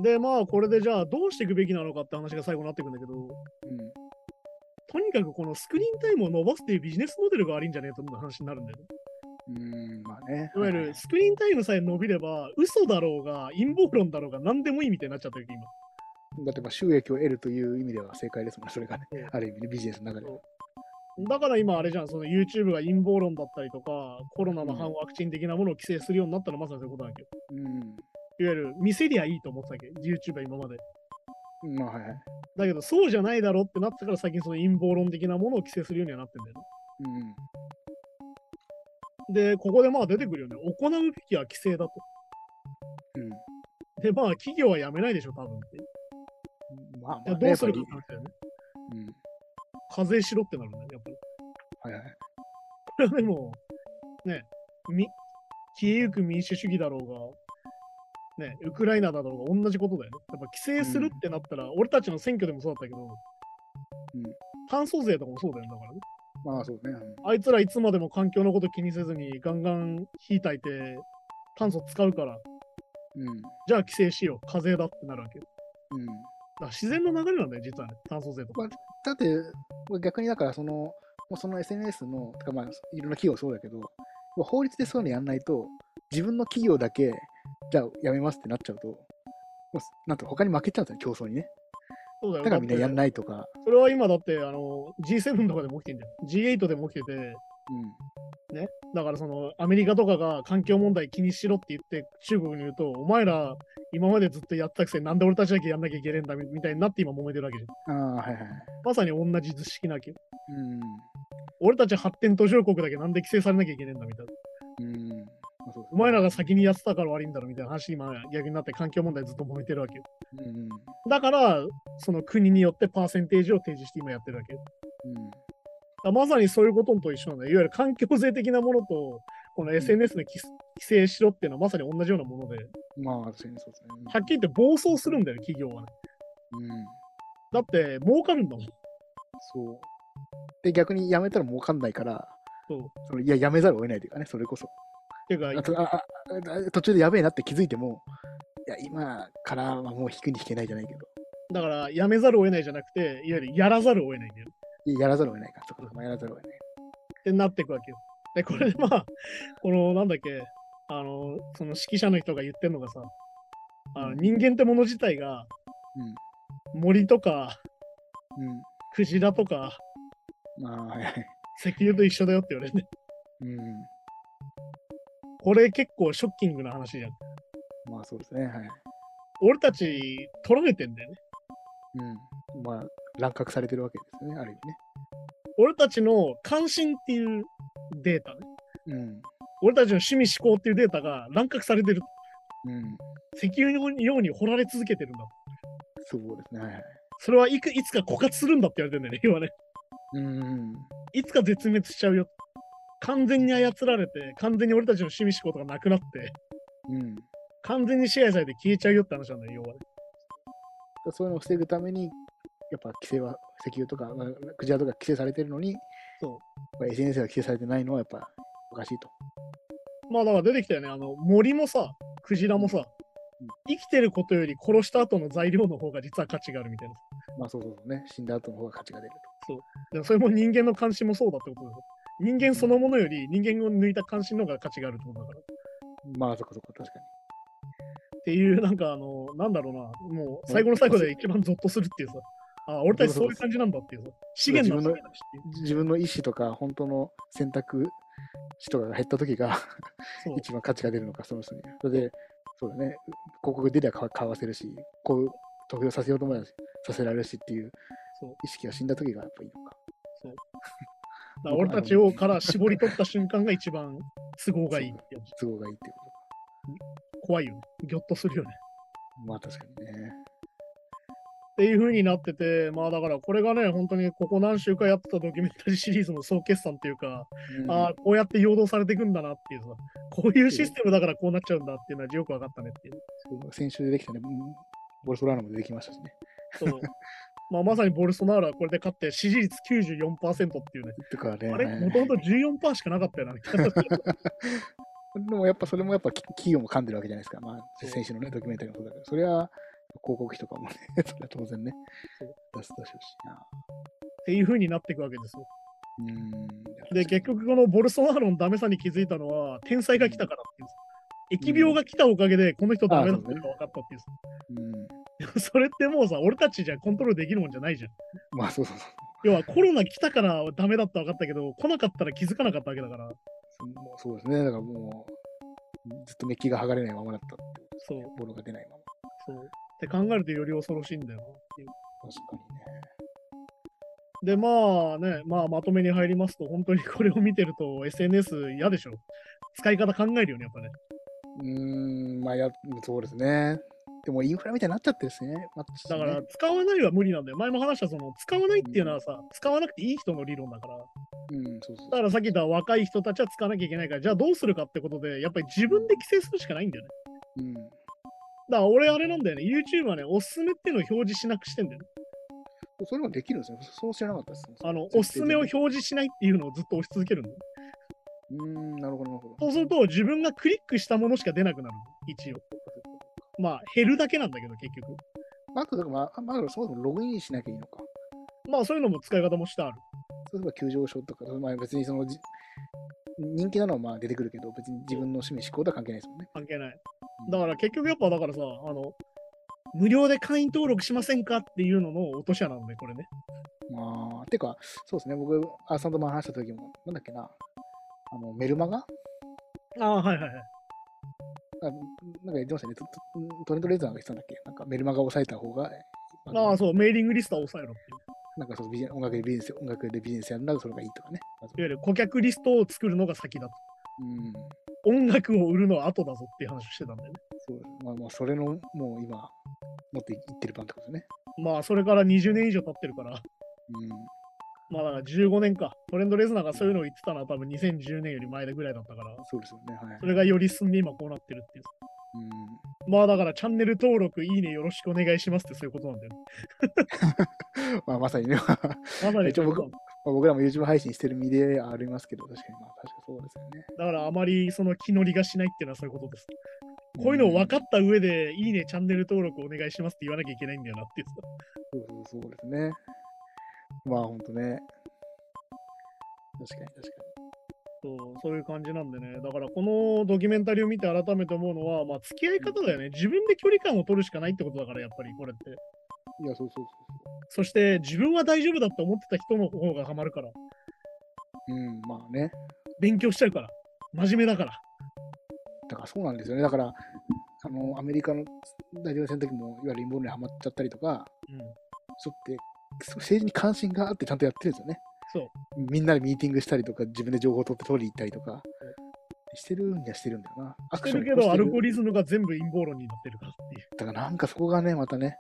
で、まあ、これでじゃあどうしていくべきなのかって話が最後になってくるんだけど、にかくこのスクリーンタイムを伸ばすっていうビジネスモデルが悪いんじゃねえという話になるんだよね。うん、まあね。いわゆるスクリーンタイムさえ伸びれば、嘘だろうが、陰謀論だろうが、何でもいいみたいになっちゃってる今。だってまあ収益を得るという意味では正解ですもんね。それがねうん。ある意味ね、ビジネスの中では。だから今あれじゃん、その YouTube が陰謀論だったりとか、コロナの反ワクチン的なものを規制するようになったらまさにそういうことだけど。うん。いわゆる見せりゃいいと思ってたわけ、YouTube は今まで。まあはいはい。だけどそうじゃないだろうってなってから最近その陰謀論的なものを規制するようにはなってんだよね。うん。で、ここでまあ出てくるよね。行うべきは規制だと。うん。で、まあ企業はやめないでしょ、多分って。まあ、まあどうするかやっって話だよね。うん。課税しろってなるんだよね、やっぱり。はいはい。これはでも、ね、み消えゆく民主主義だろうが、ね、ウクライナだろうが同じことだよね。やっぱ規制するってなったら、俺たちの選挙でもそうだったけど、うん炭素税とかもそうだよね、だからね。まあそうね。うんあいつらいつまでも環境のこと気にせずにガンガン火焚いて炭素使うから、うん。じゃあ規制しよう、課税だってなるわけよ。うん。だから自然の流れなんだよ、実はね、炭素税とか。まあだって、逆にだからその、もうその SNS の、てかまあ、いろんな企業そうだけど、法律でそういうのやんないと、自分の企業だけ、じゃあやめますってなっちゃうと、なんと他に負けちゃうんですよね、競争にね。そうだよだからみんなやんないとか。それは今だってあの G7 とかでも起きてんじゃん。G8 でも起きてて、うん。だからそのアメリカとかが環境問題気にしろって言って中国に言うと、お前ら今までずっとやってたくせになんで俺たちだけやんなきゃいけねえんだみみたいになって今揉めてるわけじゃん。ああ、はいはい。まさに同じ図式なわけよ。うん。俺たち発展途上国だけなんで規制されなきゃいけねえんだみたいな。お前らが先にやってたから悪いんだろみたいな話今逆になって環境問題ずっと揉めてるわけよ。うん。だから、その国によってパーセンテージを提示して今やってるわけよ。うん。まさにそういうことと一緒なんだよ。いわゆる環境税的なものとこの SNS で規規制しろっていうのはまさに同じようなもので、まあ、確かにそうですね。はっきり言って暴走するんだよ、企業はね。うん。だって、儲かるんだもん。そう。で、逆に辞めたら儲かんないから、そう。そのいや、辞めざるを得ないというかね、それこそ。てか、あとあああ 途中でやべえなって気づいても、いや、今からはもう引くに引けないじゃないけど、だから、やめざるを得ないじゃなくて、いわゆるやらざるを得ないんだよ。いややらざるを得ないから、そこまあやらざるを得ない。ってなっていくわけよ。で、これでまあ、この、なんだっけ、あの、その指揮者の人が言ってるのがさ、あの人間ってもの自体が森とかうん。うん。クジラとかまあ。石油と一緒だよって言われて、ね、うん。これ結構ショッキングな話じゃん。まあ、そうですね。はい。俺たち取られてんだよね。うん。まあ、乱獲されてるわけですね、ある意俺たちの関心っていうデータね。味ね。俺たちの趣味思考っていうデータが乱獲されてる。うん。うん。石油のように掘られ続けてるんだ。そうですね。はいはい。それはいくいつか枯渇するんだって言われてんだよね、要はね。うん。いつか絶滅しちゃうよ。完全に操られて、完全に俺たちの趣味思考とかなくなって、うん。完全に支配されて消えちゃうよって話なんだよ、要はね。そういうのを防ぐために、やっぱ規制は、石油とか、まあクジラとか規制されてるのに、そう SNS が規制されてないのはやっぱおかしいと。まあだから出てきたよね、あの森もさ、クジラもさうん、生きてることより殺した後の材料の方が実は価値があるみたいな。まあそうそうそうね、死んだ後の方が価値が出るでもそれも人間の関心もそうだってことだよ。人間そのものより人間を抜いた関心の方が価値があるってことだから。っと。まあそこそこ確かていう、なんかあの、なんだろうな、もう最後の最後で一番ゾッとするっていうさ、あ、俺たちそういう感じなんだっていうさ、資源なんだっていうに。自分の意思とか、本当の選択肢とかが減った時がそう一番価値が出るのか、その人に。それで、そうだね、広告出りゃ買わせるし、こう投票させようと思えばさせられるしっていうそう意識が死んだ時がやっぱいいのか。だから俺たちをから絞り取った瞬間が一番都合がいいって都合がいいっていうこ怖いよね。ぎょっとするよね。と。まあ確かにね。っていう風になってて、まあだからこれがね、本当にここ何週かやってたドキュメンタリーシリーズの総決算っていうか、うんああ、こうやって陽動されていくんだなっていうさ、こういうシステムだからこうなっちゃうんだっていうのはよく分かったねっていう。先週出てきたね、うんボルソナーノも出てきましたしね。そう。まあまさにボルソナーロはこれで勝って支持率94%っていうね。とかね。あれもともと14%しかなかったよな、みたいな。でもやっぱそれもやっぱき企業も噛んでるわけじゃないですか。まあそう先週のね、ドキュメンタリーもそうだけど、それは広告費とかもね、それは当然ね出すでししな。っていう風になっていくわけですよ。うーん。で、結局このボルソナーロのダメさに気づいたのは、天才が来たからっていうさ。疫病が来たおかげで、この人ダメだったのが分かったっていうさ。うん。それってもうさ、俺たちじゃコントロールできるもんじゃないじゃん。まあそうそうそう。要はコロナ来たからダメだった分かったけど、来なかったら気づかなかったわけだから。そもうそうですね。だからもう、ずっとメッキが剥がれないままだったってことですそうね。ボロが出ないまま。そう。って考えるとより恐ろしいんだよなっていう。確かにね。で、まあね、まあまとめに入りますと、本当にこれを見てると SNS 嫌でしょ。使い方考えるよね、やっぱね。うーん、まあや、そうですね。でもインフラみたいになっちゃってるですね。まあだから、使わないは無理なんだよ。前も話した、その、使わないっていうのはさ、使わなくていい人の理論だから。うん、そうそうだ。からさっき言った若い人たちは使わなきゃいけないから、じゃあどうするかってことで、やっぱり自分で規制するしかないんだよね。うん。だから俺あれなんだよね、YouTube はね、おすすめっていうのを表示しなくしてんだよね。それもできるんですよ。そう知らなかったです。あの、おすすめを表示しないっていうのをずっと押し続けるんだよ。うーん、なるほど、なるほど。そうすると自分がクリックしたものしか出なくなるの。一応。まあ、減るだけなんだけど、結局。まあ、あと、だからまあ、まあ、そもそもログインしなきゃいいのか。まあ、そういうのも使い方もしてある。例えば急上昇とか、まあ、別にそのじ人気なのはまあ出てくるけど、別に自分の趣味、思考とは関係ないですもんね。関係ない。だから結局やっぱだからさ、あの、無料で会員登録しませんかっていうのの落とし穴なんで、これね。まあ、てか、そうですね、僕、アーサンドマン話した時も、なんだっけな、あのメルマガ？ああ、はいはいはい。あなんか言ってましたね、トトトレンドレーザーが言ってたんだっけ？なんかメルマガを抑えた方が、あのああ、そう、メーリングリストは抑えろっていう。なんかそうビジネ音楽でビジネス、音楽でビジネスやるならそれがいいとかね。いわゆる顧客リストを作るのが先だと。うん、音楽を売るのは後だぞっていう話をしてたんだよね。そうまあまあ、それの、もう今、持っていってる版ってことですね。まあ、それから20年以上経ってるから、うん。まあだから15年か。トレンドレズナーがそういうのを言ってたのは多分2010年より前ぐらいだったから、そうですよね。はいそ。れがより進んで今こうなってるっていう。うんまあだからチャンネル登録、いいねよろしくお願いしますってそういうことなんだよね。まあ、まさにね、ま あまさに一応僕僕らも YouTube 配信してる身ではありますけど、確かに、まあ、確かそうですよね。だからあまりその気乗りがしないっていうのはそういうことです。こういうのを分かった上で、いいね、チャンネル登録お願いしますって言わなきゃいけないんだよなっていうさ。そうそうそうですね。まあ、ほんとね。確かに確かそうそういう感じなんでね。だからこのドキュメンタリーを見て改めて思うのは、まあ付き合い方だよね。自分で距離感を取るしかないってことだから、やっぱりこれって。に。いや、そうそうそして自分は大丈夫だって思ってた人の方がハマるから。そうそう。うん、まあね。勉強しちゃうから。真面目だから。だからそうなんですよね。だから、あの、アメリカの大統領選の時も、いわゆる陰謀論にはまっちゃったりとか、うん。そうって、そう政治に関心があってちゃんとやってるんですよね。そう。みんなでミーティングしたりとか、自分で情報を取って取りに行ったりとか、してるんやしてるんだよな。アしてるけど、アルゴリリズムが全部陰謀論になってるからっていう。だからなんかそこがね、またね。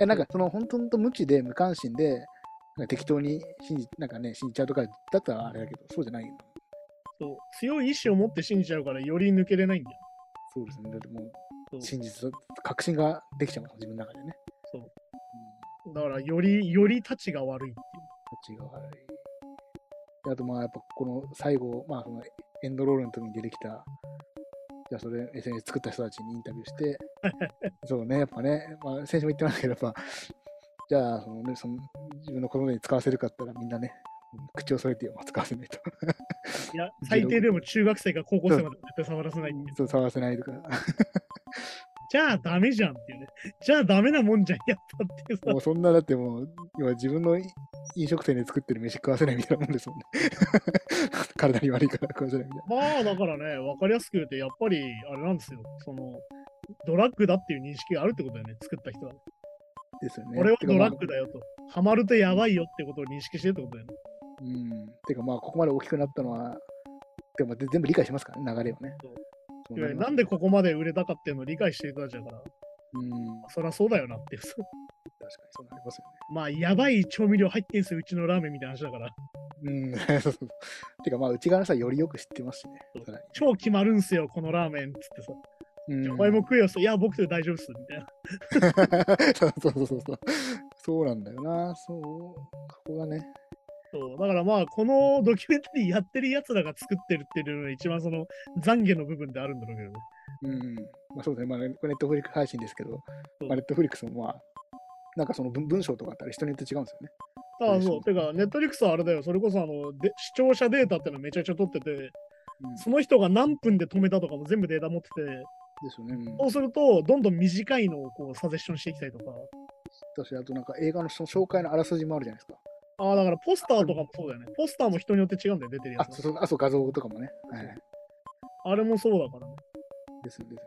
いや、なんかその本当と無知で無関心で、適当に信じ、なんかね、信じちゃうとかだったらあれだけど、そうじゃないよ。そう強い意志を持って信じちゃうから、より抜けれないんだよ。そうですね。だってもそうう、真実、確信ができちゃうもん、自分の中でね。そううん。だから、より、より立ちが悪いっていう。こっちが悪い。であと、まあ、やっぱこの最後、まあ、そのエンドロールの時に出てきた、じゃあそれ SNS 作った人たちにインタビューして、そうね、やっぱね、まあ、先週も言ってましたけど、やっぱ、じゃあその、ね、その自分の子供に使わせるかって言ったらみんなね、口を添えてよ、まあ、使わせないと。いや、最低でも中学生か高校生まで絶対触らせない。そう、触らせないとか。じゃあダメじゃんっていうね。じゃあダメなもんじゃん、やったっていうさもう。そんな、だってもう、今自分の飲食店で作ってる飯食わせないみたいなもんですもんね。体に悪いから食わせないみたいな。まあだからね、わかりやすく言うと、やっぱりあれなんですよ。その、ドラッグだっていう認識があるってことだよね、作った人は。ですよね。俺はドラッグだよと。ハマるとやばいよってことを認識してるってことだよね。うん。てかまあ、ここまで大きくなったのは、で全部理解しますからね、流れをねいわゆるりますなんでここまで売れたかっていうのを理解してる人たちだから、うん。そりゃそうだよなっていう。確かにそうなりますよね。まあ、やばい調味料入ってんすよ、うちのラーメンみたいな話だから。うん。てかまあ、内側の人はよりよく知ってますしね。超決まるんすよ、このラーメンっつってさ。うんお前も食えよ、そういや、僕で大丈夫っす、みたいな。そうそうそうそう。そうなんだよな。そう。ここがね。そうだからまあ、このドキュメンタリーやってるやつらが作ってるっていうのが一番その懺悔の部分であるんだろうけどね。うん。まあそうですね。まあ、ネットフリックス配信ですけど、まあ、ネットフリックスもまあ、なんかその文文章とかあったら人によって違うんですよね。ああ、そそうう。てか、ネットリックスはあれだよ。それこそあので視聴者データっていうのめちゃくちゃ取ってて、うん、その人が何分で止めたとかも全部データ持ってて、ですよね。うんそうすると、どんどん短いのをこうサジェッションしてきたりとか。私、あとなんか映画のその紹介のあらすじもあるじゃないですか。ああ、だからポスターとかもそうだよね。ポスターも人によって違うんだよ、出てるやあ、つが。そうあ、そう画像とかもね。はい。あれもそうだからね。ですですね。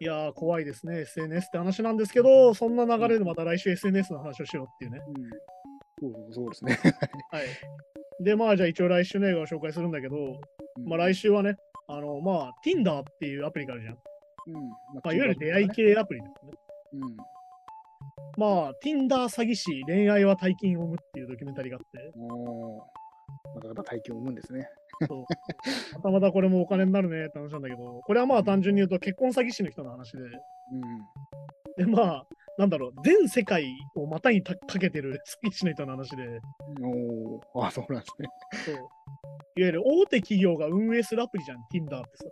いやー、怖いですね、SNS って話なんですけど、そんな流れでまた来週 SNS の話をしようっていうね。うん。そうそうそうですね。はい。で、まあ、じゃあ一応来週の映画を紹介するんだけど、まあ来週はね、あの、まあ、Tinder っていうアプリがあるじゃん。うん。ままあ、いわゆる出会い。系アプリですね。うん。まあ、Tinder 詐欺師、恋愛は大金を生むっていうドキュメンタリーがあって、おーまたまた体験を生むんですね。そうまたまたこれもお金になるねって話なんだけど、これはまあ単純に言うと結婚詐欺師の人の話で、で、まあ、なんだろう、全世界を股にたかけてる詐欺師の人の話で、うん。おーあ、そうなんですね。そういわゆる大手企業が運営するアプリじゃん、Tinder ってさ。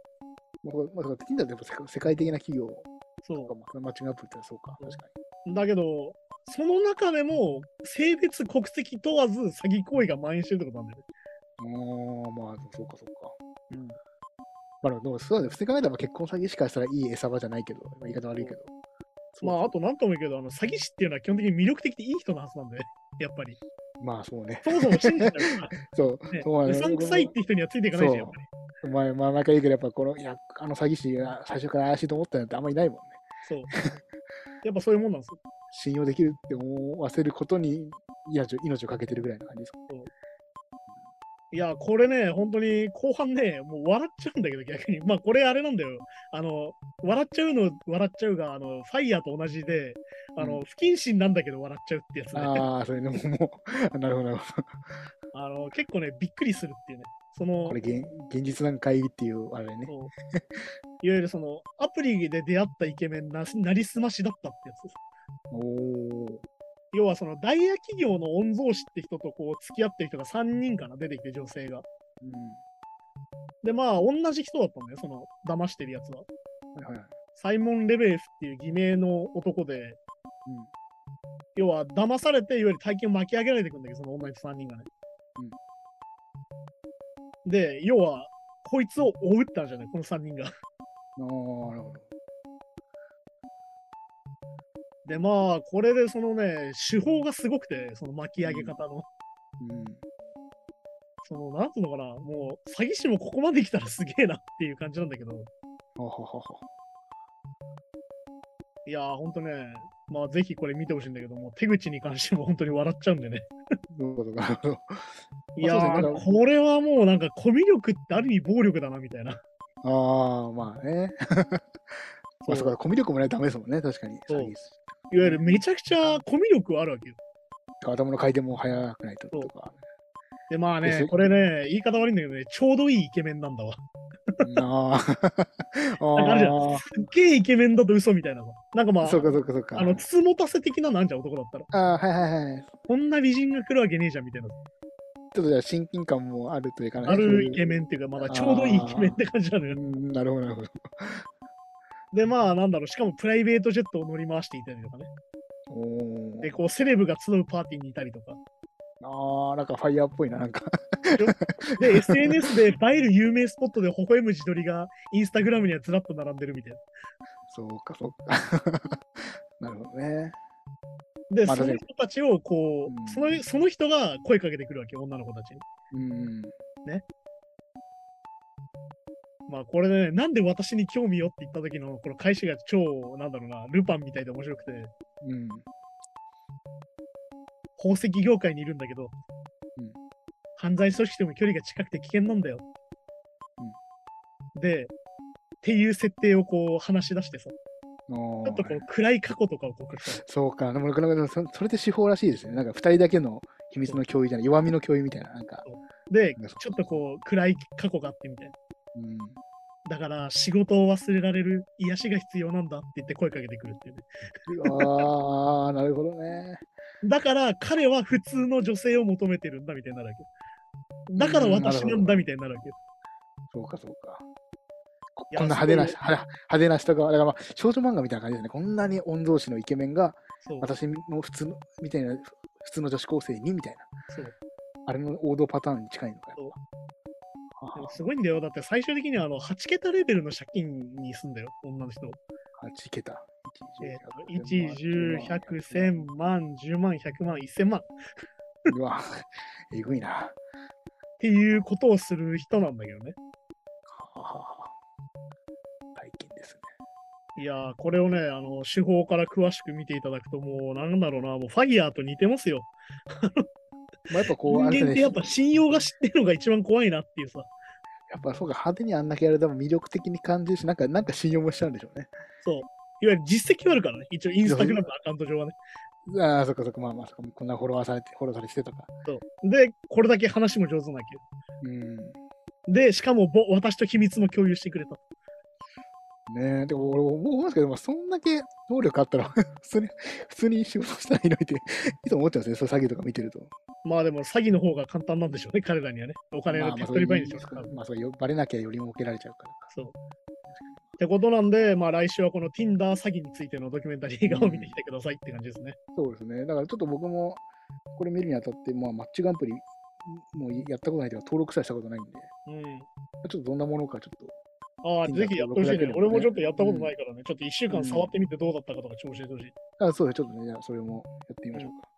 まあ、まあ、だから Tinder ってやっぱ世界世界的な企業そとか、まあ、マッチングアプリってそうか。確かう。だけど、その中でも性別、国籍問わず詐欺行為が蔓延してるってことなんだよね。に。おーまあ、そうか、そうか。うんまあ、でも、そうだね。普通に考えたら結婚詐欺師からしたらいい餌場じゃないけど、まあ言い方悪いけど。まあ、あとなんとも言うけど、あの詐欺師っていうのは基本的に魅力的でいい人のはずなんで、やっぱり。まあ、そうね。そもそも信じちゃうから。そう。ね、そううさんくさいって人にはついていかないじゃん、やっぱり。お前、まあ、毎回言うけど、やっぱこの、いや、あの詐欺師が最初から怪しいと思ったなんてあんまりいないもんね。そう。やっぱそういうもんなんですよ。信用できるって思わせることに命を命をかけてるぐらいの感じですか？いや、これね、本当に後半ね、もう笑っちゃうんだけど、逆に。まあ、これあれなんだよ。あの、笑っちゃうの、笑っちゃうが、あの、ファイヤーと同じで、あの、うん不謹慎なんだけど笑っちゃうってやつね。ああ、それでももう、なるほど、なるほど。あの、結構ね、びっくりするっていうね。そのこれ、現現実なん会議っていう、あれね。いわゆるその、アプリで出会ったイケメンな、なりすましだったってやつです。おお。要はそのダイヤ企業の御曹司って人とこう付き合ってる人が3人かな出てきて女性が。うん。でまあ同じ人だったんだよその騙してるやつは。はい。サイモン・レベーフっていう偽名の男で、うん要は騙されていわゆる大金を巻き上げられていくんだけどその女の人3人がね。で要はこいつを追うって話じゃないこの3人が。ああ、なるほど。でまあこれでそのね手法がすごくてその巻き上げ方の。うん。そのなんつうのかなもう詐欺師もここまで来たらすげえなっていう感じなんだけど。ほほほほ。いやー、ほんとね、まあぜひこれ見てほしいんだけども、手口に関しても本当に笑っちゃうんでね。どういうことか。いやー、これはもうなんかコミュ力ってある意味暴力だなみたいな。ああ、まあね。まあ、そうか、コミュ力もないとダメですもんね、確かに。そういわゆるめちゃくちゃコミュ力はあるわけよ。頭の回転も速くないととか。で、まあね、これね、言い方悪いんだけどね、ちょうどいいイケメンなんだわ。ああ。なんかあるじゃあすっげえイケメンだと嘘みたいなさ。なんかまあ。あ、そうか、そうか、そうか。あの、つつもたせ的ななんじゃん、男だったら。ああ、はいはいはい。こんな美人が来るわけねえじゃんみたいな。ちょっとじゃあ親近感もあるというかね。あるイケメメンっていうか、まだちょうどいいイケメンって感じなのよ。ン。なるほど、なるほど。で、まあ、なんだろう、しかもプライベートジェットを乗り回していたりとかね。おで、こう、セレブが集うパーティーにいたりとか。ああ、なんかファイヤーっぽいな、なんか。で、SNS で映える有名スポットで微笑む自撮りがインスタグラムにはずらっと並んでるみたいな。そうか、そうか。なるほどね。で、まその人たちをこう、うんそのその人が声かけてくるわけよ、女の子たちに。うん。まあこれね、なんで私に興味よって言った時のこの返しが超、なんだろうな、ルパンみたいで面白くて、うん。宝石業界にいるんだけど、うん犯罪組織とも距離が近くて危険なんだよ。で、っていう設定をこう話し出してさ、ちちょっとこう暗い過去とかをこう書くさそうか、でもなかなかそそれって手法らしいですね。なんか二人だけの秘密の共有じゃない、弱みの共有みたいな。なんか、でちょっとこう暗い過去があってみたいな。うん。だから仕事を忘れられる癒しが必要なんだって言って声かけてくるっていうね。ああ、なるほどね。だから彼は普通の女性を求めてるんだみたいになるわけ。だから私なんだみたいになるわけ。そうか、そうか。こんな派手な、派手な人が、だからまあ少女漫画みたいな感じですね。こんなに御曹司のイケメンが、私の普通の、みたいな、普通の女子高生にみたいな。あれの王道パターンに近いのかよ。すごいんだよ。だって最終的にはあの8桁レベルの借金にすんだよ、女の人。8桁。えーと1、10、100、1000万、10万、100万、1000万っうわ、えぐいな。ていうことをする人なんだけどね。いやー、これをね、あの手法から詳しく見ていただくと、もうなんだろうな、もうファイヤーと似てますよ。まあ、やっぱこう、人間ってやっぱ信用が知ってるのが一番怖いなっていうさ。やっぱそうか、派手にあんだけやると魅力的に感じるし、なんか、なんか信用もしちゃうんでしょうね。そう。いわゆる実績はあるからね。一応、インスタグラムのアカウント上はね。ああ、そっかそっか、まあまあ、こんなフォロワーされて、フォローされててとか。そう。で、これだけ話も上手なわけよ。うん。で、しかもぼ私と秘密も共有してくれた。ねえ、でも俺思いますけど、まあ、そんだけ能力あったら、普通に、普通に仕事したらいいのにって、いつも思っちゃうんですね、そう詐欺とか見てると。まあでも詐欺の方が簡単なんでしょうね、彼らにはね。お金まあまあの手っ取り早いんでしょうそう多分まあ、そうよバレなきゃより儲けられちゃうからか。そう。ってことなんで、まあ来週はこの Tinder 詐欺についてのドキュメンタリー映画を見てきてくださいって感じですね。そうですね。だからちょっと僕も、これ見るにあたって、まあ、マッチングアプリ、もうやったことないというか、登録さえしたことないんで、うん。ちょっとどんなものかちょっと。ああ、ぜひやってほしいね。俺もちょっとやったことないからね、ちょっと1週間触ってみてどうだったかとか教えてほしい。あそうです、ちょっとね、じゃあそれもやってみましょうか。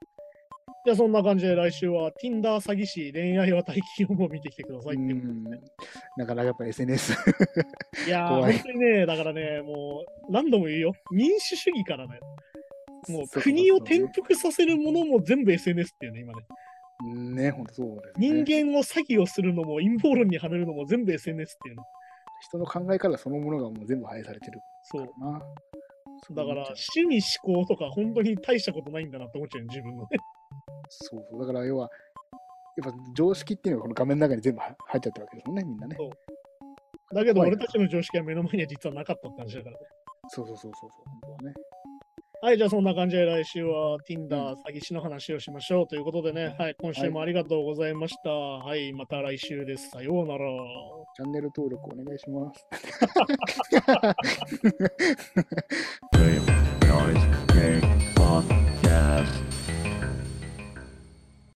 じゃあそんな感じで来週は Tinder 詐欺師恋愛は大金をも見てきてくださいってことですね。なかなかやっぱ SNS。いやー、本当にね、だからね、もう何度も言うよ。民主主義からね、もう国を転覆させるものも全部 SNS っていうね、今ね。ね、ほんとそうですね。人間を詐欺をするのも陰謀論にはめるのも全部 SNS っていうの。人の考え方そのものがもう全部反映されてるそう。かな。そうだから、趣味思考とか本当に大したことないんだなって思っちゃうよ、自分のね。そうそう。だから要は、やっぱ常識っていうのがこの画面の中に全部入っちゃったわけですもんね、みんなね。そうだけど、俺たちの常識は目の前には実はなかったって話だからね。そうそうそうそうそう、本当はね。はい、じゃあそんな感じで来週は Tinder 詐欺師の話をしましょうということでね、はい、今週もありがとうございました。はい、また来週です。さようなら。チャンネル登録お願いします。